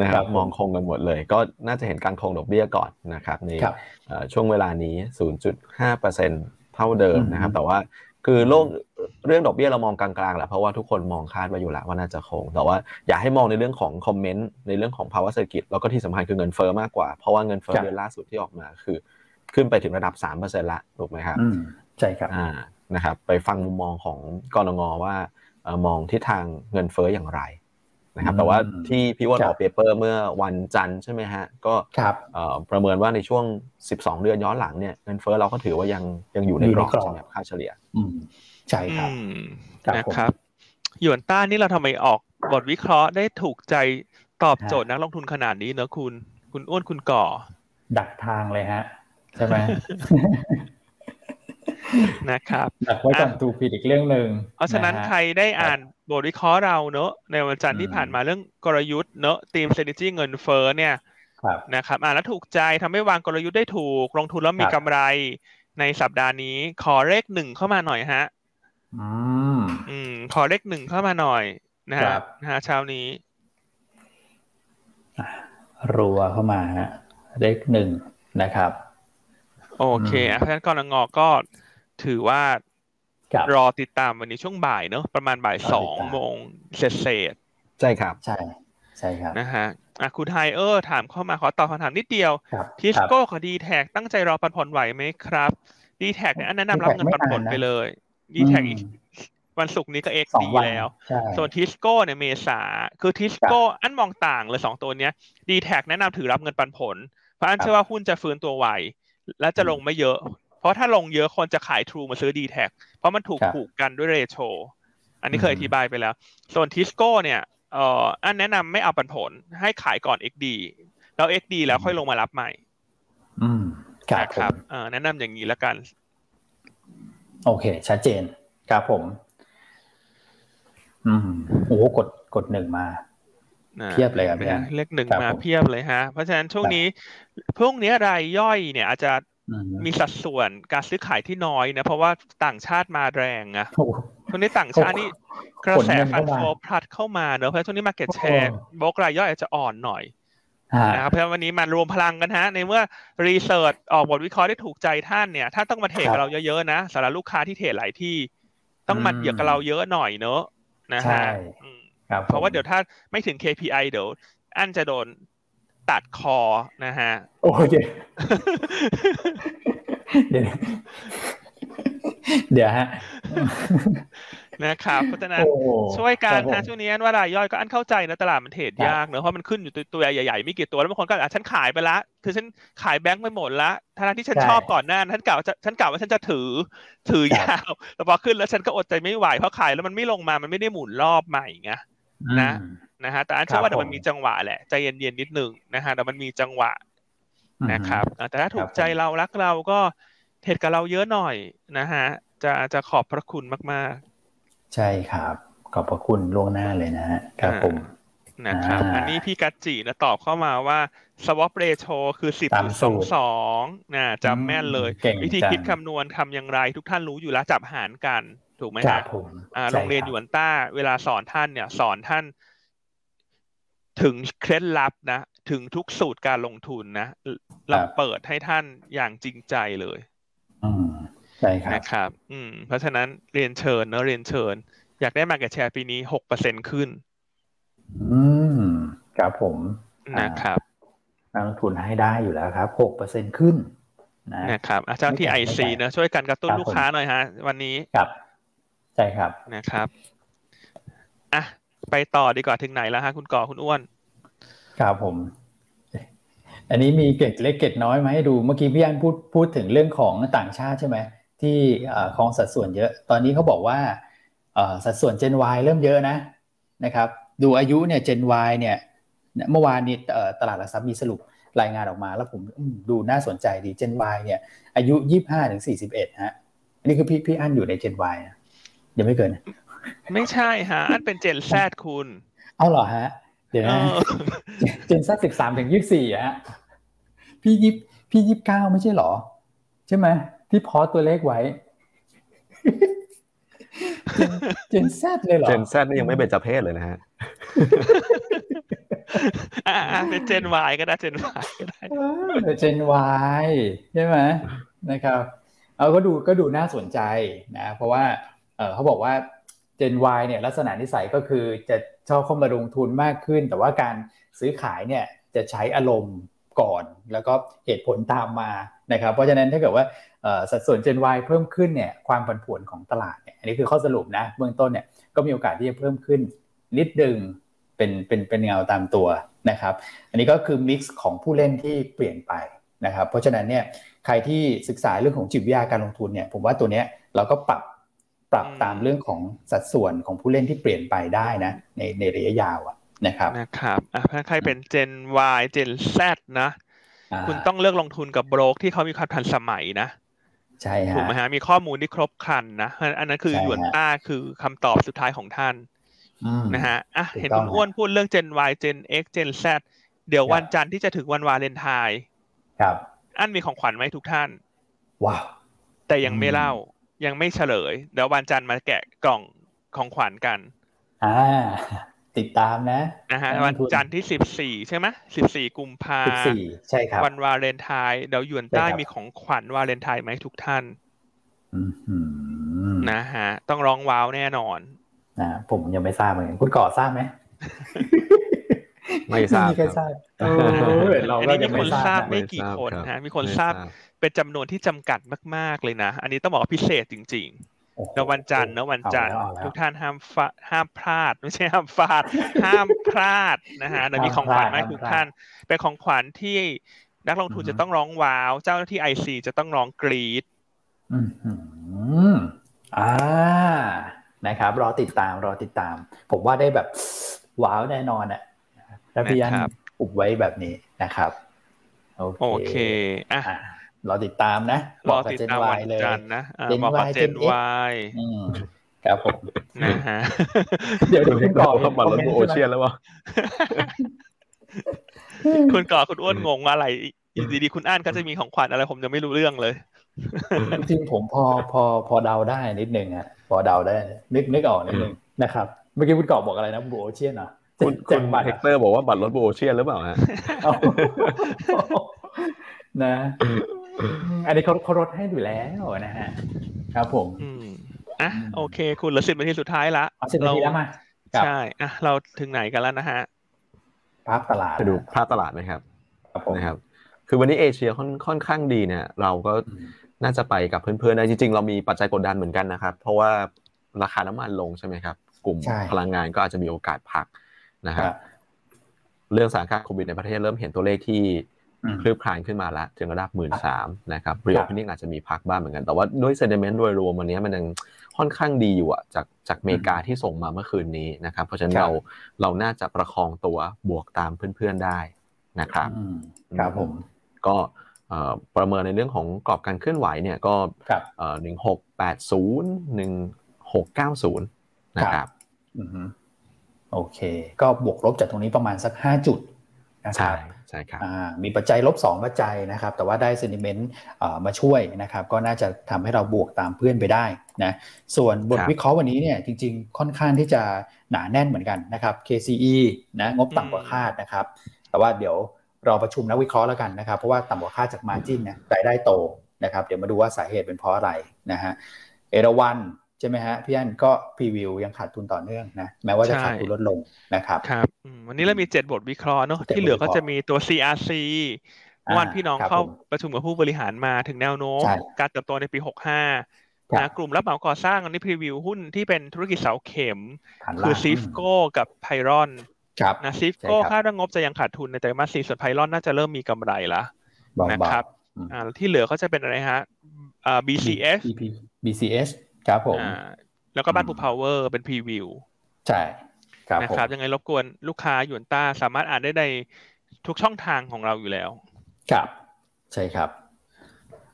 นะครับมองคงกันหมดเลย ก็น่าจะเห็นการคงดอกเบี้ยก่อนนะครับในช่วงเวลานี้ 0.5%เท่าเดิมนะครับ แต่ว่าคือโลกเรื่องดอกเบี้ยเรามองกลางๆแหละเพราะว่าทุกคนมองคาดไว้อยู่แล้วว่าน่าจะคง แต่ว่าอยากให้มองในเรื่องของคอมเมนต์ในเรื่องของภาวะเศรษฐกิจแล้วก็ที่สำคัญคือเงินเฟ้อมากกว่า เพราะว่าเงินเฟ้อเดือนล่าสุดที่ออกมาคือ ขึ้นไปถึงระดับ3%ละถูกไหมครับใช่ครับอ่านะครับ ไปฟังมุมมองของกรงงว่า มองทิศทางเงินเฟ้ออย่างไร นะครับแต่ว่าที่พี่วอนออกเปเปอร์เมื่อวันจันทร์ใช่ไหมฮะก็ประเมินว่าในช่วง 12 เดือนย้อนหลังเนี่ยเงินเฟ้อเราก็ถือว่ายังยังอยู่ในกรอบสำหรับค่าเฉลี่ยใช่ครับนะครับหยวนต้านี่เราทำไมออกบทวิเคราะห์ได้ถูกใจตอบโจทย์นักลงทุนขนาดนี้เนอะคุณ คุณอ้วนคุณก่อ ดักทางเลยฮะ ใช่ไหมนะครับ ดักไว้ก่อนตูผิดอีกเรื่องหนึ่งเพราะฉะนั้นใครได้อ่าน บทวิเคราะห์เราเนอะในวันจันทร์ที่ผ่านมาเรื่องกลยุทธ์เนอะทีมเซนิจี้เงินเฟ้อเนี่ยนะครับอ่านแล้วถูกใจทำให้วางกลยุทธ์ได้ถูกลงทุนแล้วมีกำไรในสัปดาห์นี้ ขอเลขหนึ่งเข้ามาหน่อยฮะอืมอืมขอเลขหนึ่งเข้ามาหน่อยนะคฮะรับนะฮะเช้านี้รัวเข้ามาฮะเลขหนึ่งนะครับ โอเคอืมอะเพราะฉะนั้นกรงงก็ถือว่าค รับรอติดตามวันนี้ช่วงบ่ายเนอะประมาณบ่ายรอติดสองตามโมงเสร็จเสร็จใช่ครับใช่ใช่ครับๆนะฮะอะคุณไฮเออร์ถามเข้ามาขอตอบคำถามนิดเดียวครับทิสโก้กับดีแท็ตั้งใจรอปันผลไหวไหมครับดีแท็เนี่ยอันแนะนำรับเงินปันผลไปเลยดีแท็อีกวันศุกร์นี้ก็เอ็กสองดีวันแล้วใช่ส่วนทิสโก้เนี่ยเมษาคือทิสโก้อันมองต่างเลยสองตัวเนี้ยดีแท็แนะนำถือรับเงินปันผล เพราะอันครับเชื่อว่าหุ้นจะฟื้นตัวไวและจะลงไม่เยอะ เพราะถ้าลงเยอะคนจะขายทรูมาซื้อดีแท็เพราะมันถูกครับผูกกันด้วยเรโชอันนี้เคยอืมอธิบายไปแล้ว ส่วนทิสโก้เนี่ยเอ่ออันแนะนำไม่เอาปันผลให้ขายก่อน XD แล้ว XD แล้วค่อยลงมารับใหม่ อืมครับนะผครับมเอ่อแนะนำอย่างนี้แล้วกัน โอเค ชัดเจนครับผม อืมโอ้โหกดกดหนึ่งมานะเพียบเลยครับพี่อันเลขหนึ่งครับมาผมเพียบเลยฮะ เพราะฉะนั้นช่วงนี้พรุ่งนี้รายย่อยเนี่ยอาจจะอื มมีสัดส่วนการซื้อขายที่น้อยนะ เพราะว่าต่างชาติมาแรงอะโอ้โหช่วงนี้ต่างชาตินี่กระแสขนเงิน fund เข้ามา flow พลัดเข้ามาเนอะเพราะฉะนั้นช่วงนี้ market share โอ้โบรกรายย่อยอาจจะอ่อนหน่อยฮะนะครับเพราะฉะนั้นวันนี้มารวมพลังกันฮะ ในเมื่อ research ออกบทวิเคราะห์ได้ถูกใจท่านเนี่ยท่านต้องมาเทรดกับเราเยอะๆนะสำหรับลูกค้าที่เทรดหลายที่ ต้องมาเหยียบกับเราเยอะหน่อยเนอะนะใช่ฮะอืมครับเพราะว่าเดี๋ยวถ้าไม่ถึง KPI เดี๋ยวอันจะโดน ตัดคอนะฮะ โอเคเดี๋ยวเดี๋ยวฮะนะครับเพราะฉะนั้นโอ้โหช่วยกันครับผมนะช่วงนี้อันว่ารายย่อยก็อันเข้าใจนะตลาดมันเทรดครับยากเนอะเพราะมันขึ้นอยู่ตัวตัวใหญ่ๆไม่กี่ตัวแล้วบางคนก็อะฉันขายไปละคือฉันขายแบงค์ไปหมดละทั้งที่ฉันใช่ชอบก่อนหน้านั้นฉันกล่าวว่าจะฉันกล่าวว่าฉันจะถือ ถือครับยาวแต่พอขึ้นแล้วฉันก็อดใจไม่ไหวเพราะขายแล้วมันไม่ลงมามันไม่ได้หมุนรอบใหม่ไงนะอืม นะฮะแต่อันเชื่อว่าครับเดี๋ยวมันผมมีจังหวะแหละใจเย็นๆนิดหนึ่งนะฮะเดี๋ยวมันมีจังหวะอืมนะครับอะแต่ถ้าถูครักบใจเรารักเราก็เทรดกับเราเยอะหน่อยนะฮะจะจะขอบพระคุณมากใช่ครับ ขอบพระคุณล่วงหน้าเลยนะฮะครับผมๆนะครับอ่าอันนี้พี่กัจจินะตอบเข้ามาว่า swap ratio คือสิบตามสสูองตรสองนะจำแม่นเลยเก่งวิธีจังคิดคำนวณทำอย่างไร ทุกท่านรู้อยู่แล้วจับหารกัน ถูกไหมครัฮะบผมอ่าใช่โรงเรียนคหบยวนต้า เวลาสอนท่านเนี่ย สอนท่าน ถึงเคล็ดลับนะ ถึงทุกสูตรการลงทุนนะเราเปิดให้ท่านอย่างจริงใจเลยอืมใช่ครับนะครับ อืม เพราะฉะนั้นเรียนเชิญเนอะเรียนเชิญ อยากได้มาเก็ตแชร์ปีนี้หกเปอร์เซ็นขึ้น อืมครับผมนะครับนักลงทุนให้ได้อยู่แล้วครับหกเปอร์เซ็นขึ้นนะนะครับอาจารย์ที่ไอไม่แปลกซีนะช่วยกันกระตุ้นครับลูกค้าหน่อยฮะ วันนี้ครับ ใช่ครับนะครับอะ ไปต่อดีกว่าถึงไหนแล้วฮะคุณก่อคุณอ้วนครับผม อันนี้มีเกร็ดเล็กเกร็ดน้อยมาให้ดูเมื่อกี้พี่อันพูดพูดถึงเรื่องของต่างชาติใช่ไหมที่เอ่อของสัดส่วนเยอะ ตอนนี้เขาบอกว่าสัดส่วน Gen Y เริ่มเยอะนะนะครับ ดูอายุเนี่ย Gen Y เนี่ยเมื่อวานนี้ตลาดหลักทรัพย์มีสรุปรายงานออกมา แล้วผมดูน่าสนใจดี Gen Y เนี่ย อายุ 25ถึง41ฮะอันนี้คือพี่พี่อันอยู่ใน Gen Y นะยังไม่เกิน ไม่ใช่ฮะ อันเป็นเจนแซดคุณ เอาเหรอฮะ เดี๋ยวเอนะอเจนซัสิบสามถึงยี่สี่อะฮะ พี่ยิบพี่ยิบเก้าไม่ใช่เหรอ ใช่ไหมที่พอสตัวเลขไว้เจนเจนแซดเลยเหรอ เจนแซนี่ยังไม่เป็นจเพศเลยนะฮะอะอะเป็นเจนวก็ได้เจนวก็ได้เจนวใช่ไหมนะครับ เอาก็ดูก็ดูน่าสนใจนะ เพราะว่าเออเขาบอกว่า Gen Y เนี่ยลักษณะนิสัยก็คือจะชอบเข้ามาลงทุนมากขึ้น แต่ว่าการซื้อขายเนี่ยจะใช้อารมณ์ก่อน แล้วก็เหตุผลตามมานะครับเพราะฉะนั้นถ้าเกิดว่าสัดส่วน Gen Y เพิ่มขึ้นเนี่ยความผันผวนของตลาดเนี่ยอันนี้คือข้อสรุปนะเบื้องต้นเนี่ยก็มีโอกาสที่จะเพิ่มขึ้นนิดนึงเป็นเป็นเป็นเงาตามตัวนะครับอันนี้ก็คือมิกซ์ของผู้เล่นที่เปลี่ยนไปนะครับเพราะฉะนั้นเนี่ยใครที่ศึกษาเรื่องของจิตวิทยาการลงทุนเนี่ยผมว่าตัวเนี้ยเราก็ปรับ ปรับอืมตามเรื่องของสัดส่วนของผู้เล่นที่เปลี่ยนไปได้นะ ในในระยะยาวอะนะครับนะครับอะถ้าใครเป็นเจน Y เจน Z นะอ่าคุณต้องเลือกลงทุนกับโบรกที่เขามีความทันสมัยนะใช่ฮะถูกไหมฮะมีข้อมูลที่ครบครันนะอันนั้นคือใช่ฮะหยวนต้าคือคำตอบสุดท้ายของท่านอืมนะฮะอะถูกเห็นต้คุองณอ้วนพูดเรื่อง Gen Y Gen X Gen Z เดี๋ยวครับวันจันทร์ที่จะถึงวันวาเลนไทน์ครับ อันมีของขวัญไหมทุกท่าน ว้าว แต่ยังไม่เล่า ยังไม่เฉลย เดี๋ยววันจันทร์มาแกะกล่องของขวัญกัน อ่า ติดตามนะนะฮะวันจันทร์ที่สิบสี่ใช่ไหมสิบสี่กุมภาสิบสี่ใช่ครับ วันวาเลนไทน์เดี๋ยวหยวนใต้ใช่ครับมีของขวัญวาเลนไทน์ไหมาให้ทุกท่านอืมอืมนะฮะ ต้องร้องว้าวแน่นอนนะผมยังไม่ทราบเหมือนกันคุณก่อทราบไหมไม่ทราบมีใครคทรับราบเออเราอันก็นี้ยัมีงคนไม่ททราราบบนะไม่กี่คนไม่ทราบฮะ มีคนไม่ทราบทราบ เป็นจำนวนที่จำกัดมาก ๆเลยนะ อันนี้ต้องบอกว่าพิเศษจริงโอ้โหๆแล้ววันจันทร์นะวันจันทร์เอาแล้วทุกท่านห้ามฟาห้ามพลาด ไม่ใช่ห้ามฟาด ห้ามพลาดนะฮะเดี๋ยวมีของขวัญมาให้ทุกท่าน เป็นของขวัญที่นักลงทุนจะต้องร้องว้าว เจ้าหน้าที่ไอซีจะต้องร้องกรีดอืมอืมอ่า นะครับ รอติดตาม รอติดตาม ผมว่าได้แบบว้าวแน่นอนอะแล้วพี่ยันนะครับอุบไว้แบบนี้นะครับ โอโอเคเค อะอะ รอติดตามนะรบอกกับติดเจนตามวาวันยเลยจันทร์นะอ่า Gen บอกกับ Y เจ Gen น X วายอืมครับผมนะฮะเดี๋ยวคุณคุณก่อเข้ามาลดโอเชียนแล้ววะคุณก่อคุณอ้วนงงว่าอะไรอยู่ดีๆคุณอ่านก็จะมีของขวัญอะไรผมยังไม่รู้เรื่องเลยจริงๆผมพอพอพอเดาได้นิดนึงฮะพอเดาได้ นึกนึกออกนิดนึงนะครับเมื่อกี้คุณก่อบอกอะไรนะบูโอเชียนเหรอคุณแจคุกณบัตรเฮอะกเตอร์บอกว่าบัตรลดโอเชียนหรือเปล่าฮะเอานะ อันนี้เขาเขาลดให้อยู่แล้วนะฮะครับผมอืมอะโอเค คุณเหลือสิบนาทีสุดท้ายละเอาสิบนาทีแล้วมาครับใช่อะเราถึงไหนกันแล้วนะฮะภาพตลาดไปดูภาพตลาดไหมครับครับผมนะครับ คือวันนี้เอเชียค่อนค่อนข้างดีเนี่ยเราก็อืมน่าจะไปกับเพื่อนๆได้จริง ๆ เรามีปัจจัยกดดันเหมือนกันนะครับ เพราะว่าราคาน้ำมันลงใช่ไหมครับ กลุ่มใช่พลังงานก็อาจจะมีโอกาสพักนะคครัรับบเรื่องสถานการณ์โควิดในประเทศเริ่มเห็นตัวเลขที่อืม คลืบคลานขึ้นมาแล้วถึงระดับหมื่นสามนะครับเรียครัลบพินิ่งอาจจะมีพักบ้างเหมือนกัน แต่ว่าด้วยเซน i เมนต์โดยรวมวันนี้มันยังค่อนข้างดีอยู่อะจากจากอเมริกาที่ส่งมาเมื่อคืนนี้นะครับ เพราะฉะนั้นครับเราเราน่าจะประคองตัวบวกตามเพื่อนๆได้นะครับอืมครับผมก็เอ่อประเมินในเรื่องของกรอบการเคลื่อนไหวเนี่ยก็ครับหนึ่งหกแปดศูนย์หนึ่งหกเก้าศูนย์นะครับอือฮึโอเค ก็บวกลบจากตรงนี้ประมาณสักห้าจุดนะคใช่รับ ใช่ครับอ่ามีปัจจัยลบสองปัจจัยนะครับ แต่ว่าได้เซนิเมนต์มาช่วยนะครับ ก็น่าจะทำให้เราบวกตามเพื่อนไปได้นะส่วนบทครับวิเคราะห์วันนี้เนี่ยจริง ๆ ค่อนข้างที่จะหนาแน่นเหมือนกันนะครับ KCE นะงบต่ำกว่าคาดนะครับ แต่ว่าเดี๋ยวรอประชุมนักวิเคราะห์แล้วกันนะครับ เพราะว่าต่ำกว่าคาดจากมาจินนะรายได้โตนะครับ เดี๋ยวมาดูว่าสาเหตุเป็นเพราะอะไรนะฮะเอราวัน ใช่ไหมฮะพี่อันก็พรีวิวยังขาดทุนต่อเนื่องนะแม้ว่าจะใช่ขาดทุนลดลงนะครับครับอืมวันนี้เรามีเจ็ดบทวิเคราะห์เนอะเจ็ดที่เหลือก็บทวิเคราะห์จะมีตัว CRC เมื่อวานพี่น้องครับเข้าผมประชุมกับผู้บริหารมาถึงแนวโน้มใช่การเติบโตในปี 65ครับนะกลุ่มรับเหมาก่อสร้างอันนี้พรีวิวหุ้นที่เป็นธุรกิจเสาเข็มฐานคือล่างซีฟโก้กับไพรอนครับนะซีฟใช่โก้ครับคาดว่างบจะยังขาดทุนในไตรมาสสี่ส่วนไพรอนน่าจะเริ่มมีกำไรละเบาๆนะครับอืมอ่าที่เหลือก็จะเป็นอะไรฮะอ่า BCF BP BCS ครับผมอ่าแล้วก็บ้านอืมผูพาวเวอร์เป็นพรีวิวใช่ครับนะผมครับ ยังไงรบกวนลูกค้าหยวนต้าสามารถอ่านได้ในทุกช่องทางของเราอยู่แล้ว ครับ ใช่ครับ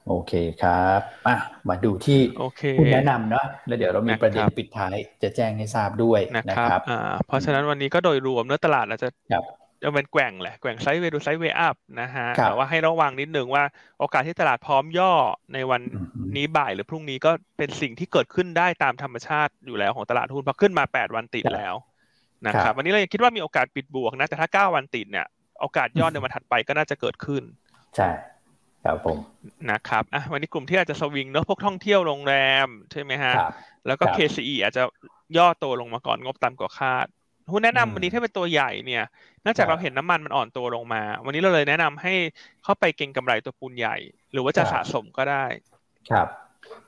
โอเคครับอะมาดูที่โอเคคุณแนะนำเนาะแล้วเดี๋ยวเรามีนะครับประเด็นปิดท้ายจะแจ้งให้ทราบด้วยนะนะครับครับอ่าเพราะฉะนั้นวันนี้ก็โดยรวมเนื้อตลาดอาจจะครับ จะเป็นแกว่งแหละแกว่งไซด์เวย์ดูไซด์เวย์อัพนะฮะครับแต่ว่าให้ระวังนิดนึงว่าโอกาสที่ตลาดพร้อมย่อในวันอืมนี้บ่ายหรือพรุ่งนี้ก็เป็นสิ่งที่เกิดขึ้นได้ตามธรรมชาติอยู่แล้วของตลาดหุ้นเพราะขึ้นมา 8 วันติดครับแล้วนะคครัรับบวันนี้เรายังคิดว่ามีโอกาสปิดบวกนะ แต่ถ้า 9 วันติดเนี่ยโอกาสย่อในวันถัดไปก็น่าจะเกิดขึ้นใช่ครับผมนะครับอะวันนี้กลุ่มที่อาจจะสวิงเนอะพวกท่องเที่ยวโรงแรมใช่ไหมฮะครับแล้วก็ครับ KCE อาจจะย่อตัวลงมาก่อนงบต่ำกว่าคาด หุ้นแนะนำอืมวันนี้ถ้าเป็นตัวใหญ่เนี่ยเนื่องจากครับเราเห็นน้ำมันมันอ่อนตัวลงมา วันนี้เราเลยแนะนำให้เข้าไปเก็งกำไรตัวปูนใหญ่ หรือว่าจะครับสะสมก็ได้ ครับ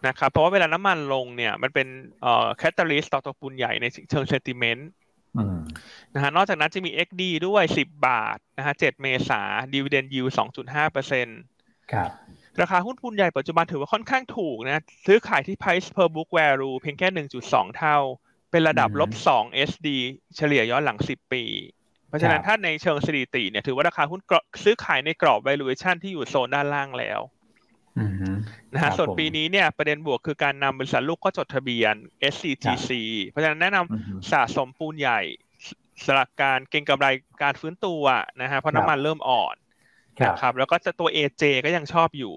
นะครับเพราะว่าเวลาน้ำมันลงเนี่ยมันเป็นเอ่อ catalyst ต่อตัวปูนใหญ่ในเชิง sentiment อืมนะฮะนอกจากนั้นจะมี XD ด้วย 10 บาทนะฮะ7เมษาดีเวเดนยิว2.5เปอร์เซ็นต์ครับราคาหุ้นปูนใหญ่ปัจจุบันถือว่าค่อนข้างถูกนะ ซื้อขายที่ price per book value เพียงแค่ 1.2 เท่า เป็นระดับอืมลบ2 SD เฉลี่ยย้อนหลัง10ปี เพราะฉะนั้นครับถ้าในเชิงสถิติเนี่ยถือว่าราคาหุ้นกรอบซื้อขายในกรอบ valuation ที่อยู่โซนด้านล่างแล้วอืมฮึนะครัฮะบส่วนผมปีนี้เนี่ยประเด็นบวกคือการนำบริษัทลูกเข้าจดทะเบียน SCTC เพราะฉะนั้นแนะนำอืมฮึสะสมปูนใหญ่สลักการเก็งกำไรการฟื้นตัวนะฮะเพราะครับน้ำมันเริ่มอ่อนครับนะครับแล้วก็จะตัว AJ ก็ยังชอบอยู่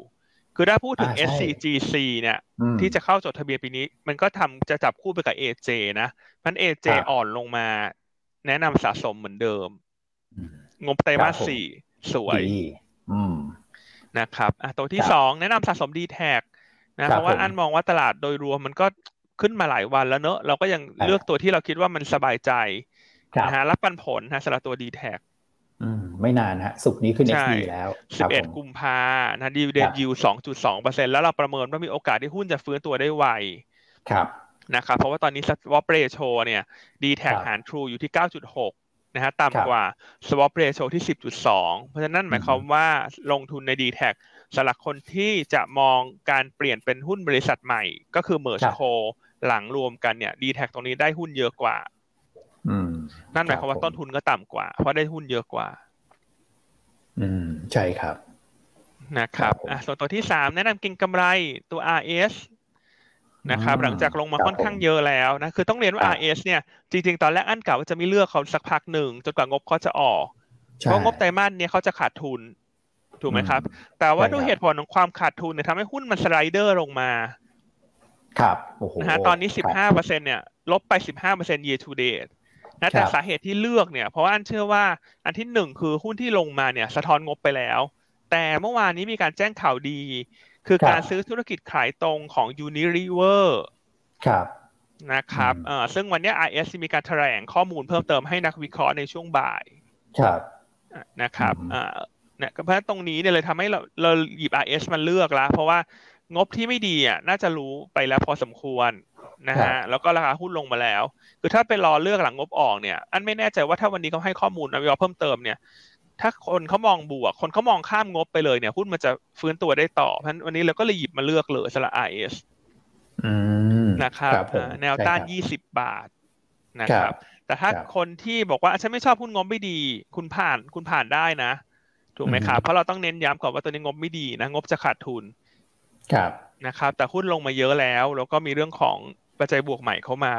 คือถ้าพูดถึง SCGC เนี่ย ที่จะเข้าจดทะเบียนปีนี้ มันก็ทำจะจับคู่ไปกับ AJ นะมัน AJ อ่อนลงมา แนะนำสะสมเหมือนเดิม งบไตรมาสสี่สวยนะครับอะตัวที่สองแนะนำสะสมดีแท็นะเพราะว่าอันมองว่าตลาดโดยรวมมันก็ขึ้นมาหลายวันแล้วเนอะเราก็ยังเลือกตัวที่เราคิดว่ามันสบายใจนะฮะรับปันผลนะสำหรับตัวดีแท็ ไม่นานฮะ สุกนี้ขึ้น XD แล้วสิบเอ็ดกุมภานะดีเดนยูสองจุดสองเปอร์เซ็นแล้วเราประเมินว่ามีโอกาสที่หุ้นจะฟื้นตัวได้ไวครับนะครับเพราะว่าตอนนี้สวอปเรโชเนี่ยดีแท็หารทรูอยู่ที่เก้าจุดหกนะฮะต่ำกว่า swap ratio ที่ 10.2 เพราะฉะนั้นหมายความว่าลงทุนใน d t แทสำหรับคนที่จะมองการเปลี่ยนเป็นหุ้นบริษัทใหม่ ก็คือ merge co หลังรวมกันเนี่ย d t แทตรงนี้ได้หุ้นเยอะกว่า นั่นหมายความว่าต้นทุนก็ต่ำกว่า เพราะได้หุ้นเยอะกว่า อืม ใช่ครับ นะครับอะส่วนตัวที่สามแนะนำกินกำไรตัว RS นะครับ หลังจากลงมาค่อนข้างเยอะแล้วนะ คือต้องเรียนว่า RS เนี่ย จริง ๆ ตอนแรกอันกล่าวว่าจะไม่เลือกเขาสักพักหนึ่งจนกว่างบเขาจะออก เพราะงบไตรมาสเนี่ยเขาจะขาดทุน ถูกไหมครับ แต่ว่าด้วยเหตุผลของความขาดทุนเนี่ยทำให้หุ้นมันสไลเดอร์ลงมา ครับนะฮะ ตอนนี้สิบห้าเปอร์เซ็นเนี่ย ลบไปสิบห้าเปอร์เซ็นต์ year to date นะแต่สาเหตุที่เลือกเนี่ย เพราะว่าอันเชื่อว่าอันที่หนึ่งคือหุ้นที่ลงมาเนี่ย สะท้อนงบไปแล้ว แต่เมื่อวานนี้มีการแจ้งข่าวดี คือการซื้อธุรกิจขายตรงของ Unilever ครับนะครับเอ่อซึ่งวันนี้ RS มีการแถลงข้อมูลเพิ่มเติมให้นักวิเคราะห์ในช่วงบ่าย ครับนะครับอ่าเนี่ยเพราะตรงนี้เนี่ยเลยทำให้เราเราหยิบ RS มาเลือกแล้วเพราะว่างบที่ไม่ดีอะน่าจะรู้ไปแล้วพอสมควร นะฮะแล้วก็ราคาหุ้นลงมาแล้ว คือถ้าไปรอเลือกหลังงบออกเนี่ย อันไม่แน่ใจว่าถ้าวันนี้เขาให้ข้อมูลนะวิเคราะห์เพิ่มเติมเนี่ย ถ้าคนเขามองบวก คนเขามองข้ามงบไปเลยเนี่ยหุ้นมันจะฟื้นตัวได้ต่อเพราะวันนี้เราก็เลยหยิบมาเลือกเลยสละ IS นะครับแนวต้านยี่สิบบาทนะครับ แต่ถ้าคนที่บอกว่าฉันไม่ชอบหุ้นงบไม่ดี คุณผ่านคุณผ่านได้นะ ถูกไหมครับเพราะเราต้องเน้นย้ำก่อนว่าตัวนี้งบไม่ดีนะงบจะขาดทุนครับนะครับแต่หุ้นลงมาเยอะแล้ว แล้วก็มีเรื่องของ ปัจจัยบวกใหม่เข้ามา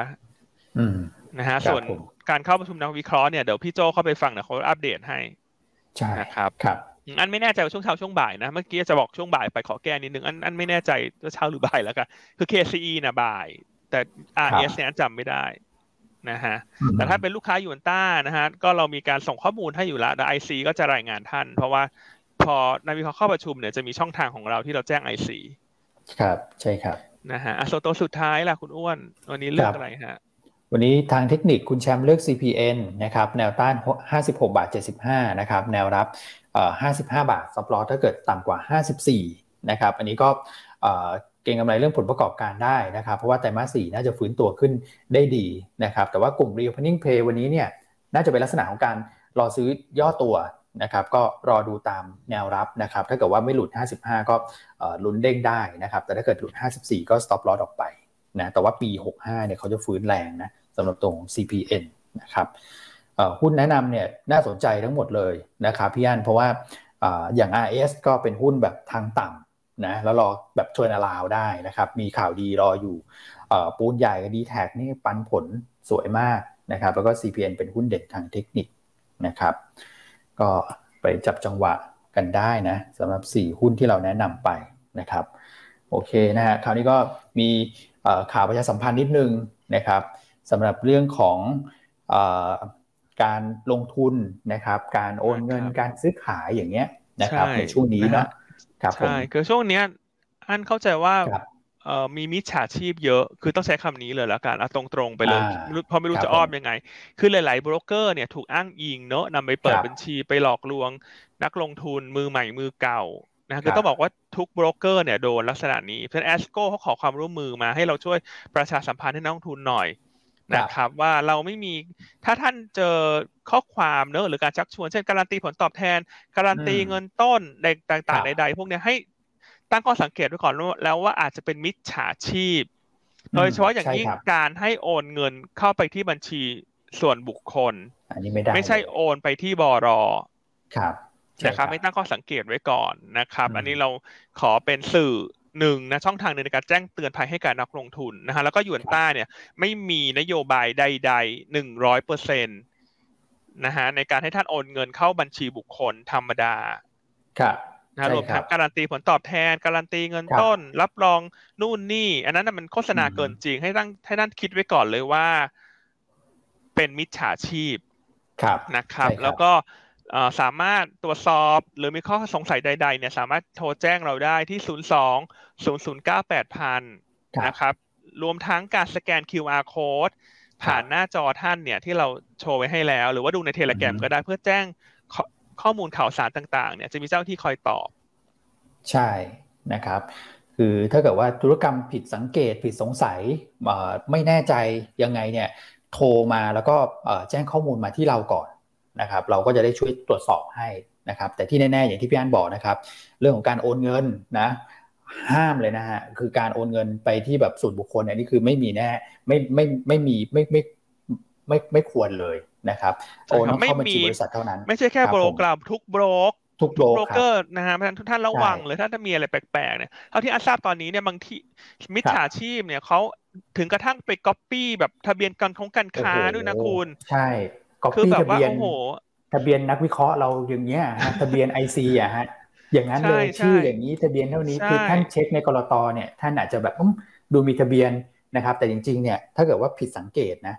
นะฮะส่วนการเข้าประชุมนักวิเคราะห์เนี่ยเดี๋ยวพี่โจเข้าไปฟังเดี๋ยวเขาอัปเดตให้ใช่นะครับครับ อันไม่แน่ใจว่าช่วงเช้าช่วงบ่ายนะเมื่อกี้จะบอกช่วงบ่ายไปขอแก้นิดนึงอันอันไม่แน่ใจว่าเช้าหรือบ่ายแล้วกันคือ KCE นะบ่าย แต่ RS เนี่ยจำไม่ได้นะฮะแต่ถ้าเป็นลูกค้ายูนต้านะฮะก็เรามีการส่งข้อมูลให้อยู่แล้วแต่ไอซีก็จะรายงานท่าน เพราะว่าพอนายวิเคราะห์เข้าประชุมเนี่ยจะมีช่องทางของเราที่เราแจ้งไอซีครับ ใช่ครับ นะฮะอะโซโตสุดท้ายล่ะคุณอ้วน วันนี้เลือกอะไรฮะ วันนี้ทางเทคนิคคุณแชมป์เลือก CPN นะครับ แนวต้าน 56 บาท 75 นะครับ แนวรับ55 บาทซับลอถ้าเกิดต่ำกว่า 54 นะครับ อันนี้ก็เก่งกำไรเรื่องผลประกอบการได้นะครับ เพราะว่าไตรมาส4น่าจะฟื้นตัวขึ้นได้ดีนะครับ แต่ว่ากลุ่ม Reopening Play วันนี้เนี่ยน่าจะเป็นลักษณะของการรอซื้อย่อตัว นะครับก็รอดูตามแนวรับนะครับถ้าเกิดว่าไม่หลุด 55 ก็ลุ้นเด้งได้นะครับแต่ถ้าเกิดหลุด 54 ก็ stop loss ออกไปนะแต่ว่าปี 65 เนี่ยเขาจะฟื้นแรงนะสำหรับตรง CPN นะครับหุ้นแนะนำเนี่ยน่าสนใจทั้งหมดเลยนะครับพี่อันเพราะว่าอย่าง RS ก็เป็นหุ้นแบบทางต่ำนะแล้วรอแบบชวนอลาวได้นะครับมีข่าวดีรออยู่ปูนใหญ่กับดีแท็นี่ปันผลสวยมากนะครับแล้วก็ CPN เป็นหุ้นเด็ดทางเทคนิคนะครับ ก็ไปจับจังหวะกันได้นะสำหรับ 4 หุ้นที่เราแนะนำไปนะครับโอเคนะฮะคราวนี้ก็มีข่าวประชาสัมพันธ์นิดนึงนะครับสำหรับเรื่องของอการลงทุนนะครับ การโอนเงินการซื้อขายอย่างเงี้ยนะครับในช่วงนี้นะครับใช่คือช่วงเนี้ยอันเข้าใจว่า เอ่อมีมิจฉาชีพเยอะ คือต้องใช้คำนี้เลยแล้วกันเอาตรงๆไปเลยเพราะไม่รู้จะอ้อมยังไง คือหลายๆบรกเกอร์เนี่ยถูกอ้างอิงเนอะนำไปเปิดบัญชีไปหลอกลวง นักลงทุนมือใหม่มือเก่านะคือต้องบอกว่าทุกบรกเกอร์เนี่ยโดนลักษณะนี้เพราะแอสโก้เขาขอความร่วมมือมาให้เราช่วยประชาสัมพันธ์ให้นักลงทุนหน่อยนะครับว่าเราไม่มีถ้าท่านเจอข้อความเนอะหรือการชักชวนเช่นการันตีผลตอบแทน การันตีเงินต้นต่างๆใดๆพวกนี้ให้ ตั้งข้อสังเกตไว้ก่อนแล้วว่าอาจจะเป็นมิจฉาชีพ โดยเฉพาะอย่างยิ่งการให้โอนเงินเข้าไปที่บัญชีส่วนบุคคล อันนี้ไม่ได้ไม่ใช่โอนไปที่บอรอครับนะครับไม่ตั้งข้อสังเกตไว้ก่อนนะครับ อันนี้เราขอเป็นสื่อหนึ่งนะช่องทางในการแจ้งเตือนภัยให้กับนักลงทุนนะฮะแล้วก็ยูนต้าเนี่ยไม่มีนโยบายใดๆหนึ่งร้อยเปอร์เซ็นต์นะฮะในการให้ท่านโอนเงินเข้าบัญชีบุคคลธรรมดาครับ นะรวมทั้งการันตีผลตอบแทน การันตีเงินต้น รับรองนู่นนี่ อันนั้นมันโฆษณาเกินจริงให้ตั้งให้ท่านคิดไว้ก่อนเลยว่า เป็นมิจฉาชีพนะครับ แล้วก็สามารถตรวจสอบหรือมีข้อสงสัยใด ๆ เนี่ย สามารถโทรแจ้งเราได้ที่ 0 2 0 0 9 8 0 0 0นะครับ รวมทั้งการสแกน QR code ผ่านหน้าจอท่านเนี่ยที่เราโชว์ไว้ให้แล้ว หรือว่าดูในเทเลแกรมก็ได้เพื่อแจ้ง ข้อมูลข่าวสารต่างๆ เนี่ยจะมีเจ้าที่คอยตอบ ใช่นะครับ คือถ้าเกิดว่าธุรกรรมผิดสังเกตผิดสงสัยไม่แน่ใจยังไงเนี่ยโทรมาแล้วก็แจ้งข้อมูลมาที่เราก่อนนะครับ เราก็จะได้ช่วยตรวจสอบให้นะครับ แต่ที่แน่ๆอย่างที่พี่อันบอกนะครับ เรื่องของการโอนเงินนะห้ามเลยนะฮะคือการโอนเงินไปที่แบบส่วนบุคคลเนี่ยนี่คือไม่มีแน่ไม่ไม่ไม่มีไม่ไม่ไม่ไม่ควรเลย นะครับโอนเข้าบัญชีบริษัทเท่านั้น ไม่ใช่แค่โบรกรามทุกโบรกทุกโบรกเกอร์นะฮะทุกท่านระวังเลยถ้าถ้ามีอะไรแปลกๆเนี่ยเท่าที่อาทราบตอนนี้เนี่ยบางที่มิจฉาชีพเนี่ยเขาถึงกระทั่งไปก๊อปปี้แบบทะเบียนการของการค้าด้วยนะคุณ ใช่ก๊อปปี้ทะเบียนทะเบียนนักวิเคราะห์เราอย่างเงี้ยฮะทะเบียน IC อะฮะอย่างนั้นเลยชื่ออย่างนี้ทะเบียนเท่านี้คือท่านเช็คใน ก.ล.ต.เนี่ยท่านอาจจะแบบดูมีทะเบียนนะครับ แต่จริง ๆ เนี่ยถ้าเกิดว่าผิดสังเกตนะ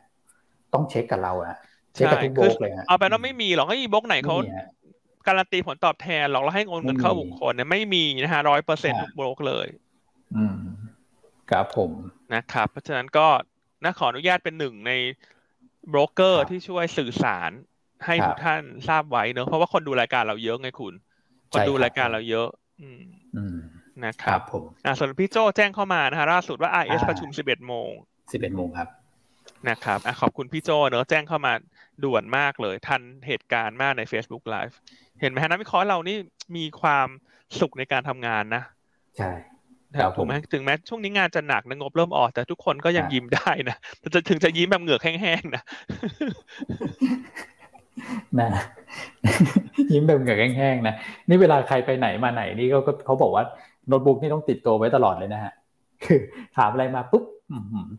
ต้องเช็คกับเราอะ เช็คกับทุกโบรกเลยฮะเอาไปแล้วไม่มีหรอกไอ้โบรกไหนเขาการันตีผลตอบแทนหรอกแล้วให้โอนเงินเข้าบุคคลเนี่ยไม่มีนะฮะร้อยเปอร์เซ็นต์ทุกโบรกเลย อืมครับผมนะครับ เพราะฉะนั้นก็นะขออนุญาตเป็นหนึ่งในโบรกเกอร์ที่ช่วยสื่อสารให้ทุกท่านทราบไว้เนอะเพราะว่าคนดูรายการเราเยอะไงคุณ คนดูรายการเราเยอะ อืมนะครับผมอ่าส่วนพี่โจแจ้งเข้ามานะฮะล่าสุดว่า RS ประชุม11โมง11โมงครับนะครับอะขอบคุณพี่โจเนอะแจ้งเข้ามา ด่วนมากเลย ทันเหตุการณ์มากใน Facebook Live เห็นไหมฮะนักวิเคราะห์เรานี่มีความสุขในการทำงานนะ ใช่ถูกไหมถึงแม้ช่วงนี้งานจะหนักนะงบเริ่มออก แต่ทุกคนก็ยังยิ้มได้นะแต่ถึงจะยิ้มแบบเหงือกแห้งๆนะนะยิ้มแบบเหงือกแห้งๆนะนี่เวลาใครไปไหนมาไหนนี่ก็เขาบอกว่าโน้ตบุ๊กนี่ต้องติดตัวไว้ตลอดเลยนะฮะคือถามอะไรมาปุ๊บ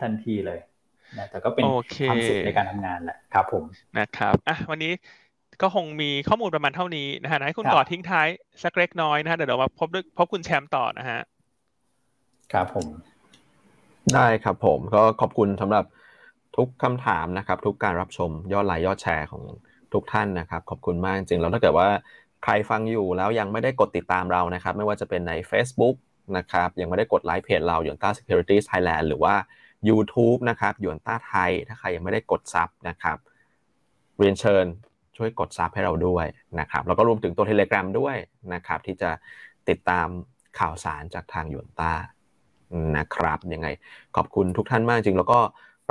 ทันทีเลย นะแต่ก็เป็นความสุขในการทำงานแหละครับผมนะครับอะวันนี้ก็คงมีข้อมูลประมาณเท่านี้นะฮะให้คุณก่อทิ้งท้ายสักเล็กน้อยนะฮะเดี๋ยวเรามาพบด้วยพบคุณแชมป์ต่อนะฮะครับผม ได้ครับผมก็ขอบคุณสำหรับทุกคำถามนะครับ ทุกการรับชมยอดไลค์ยอดแชร์ของทุกท่านนะครับ ขอบคุณมากจริงแล้วถ้าเกิดว่าใครฟังอยู่แล้วยังไม่ได้กดติดตามเรานะครับ ไม่ว่าจะเป็นใน Facebook นะครับยังไม่ได้กดไลค์เพจเราหยวนต้า Security Thailand หรือว่า YouTube นะครับหยวนต้าไทย ถ้าใครยังไม่ได้กดซับนะครับเรียนเชิญช่วยกดซับให้เราด้วยนะครับแล้วก็รวมถึงตัว Telegram ด้วยนะครับที่จะติดตามข่าวสารจากทางหยวนต้านะครับยังไงขอบคุณทุกท่านมากจริง แล้วก็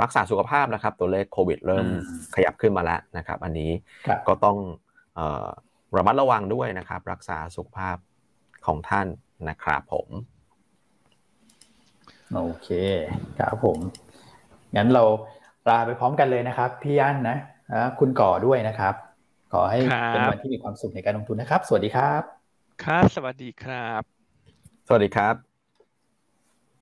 รักษาสุขภาพนะครับ ตัวเลขโควิดเริ่มขยับขึ้นมาแล้วนะครับ อันนี้ก็ต้องระมัดระวังด้วยนะครับ รักษาสุขภาพของท่านนะครับผม โอเคครับผมงั้นเราลาไปพร้อมกันเลยนะครับ พี่อั้นนะคุณก่อด้วยนะครับ ขอให้เป็นวันที่มีความสุขในการลงทุนนะครับ สวัสดีครับ ครับ สวัสดีครับ สวัสดีครับ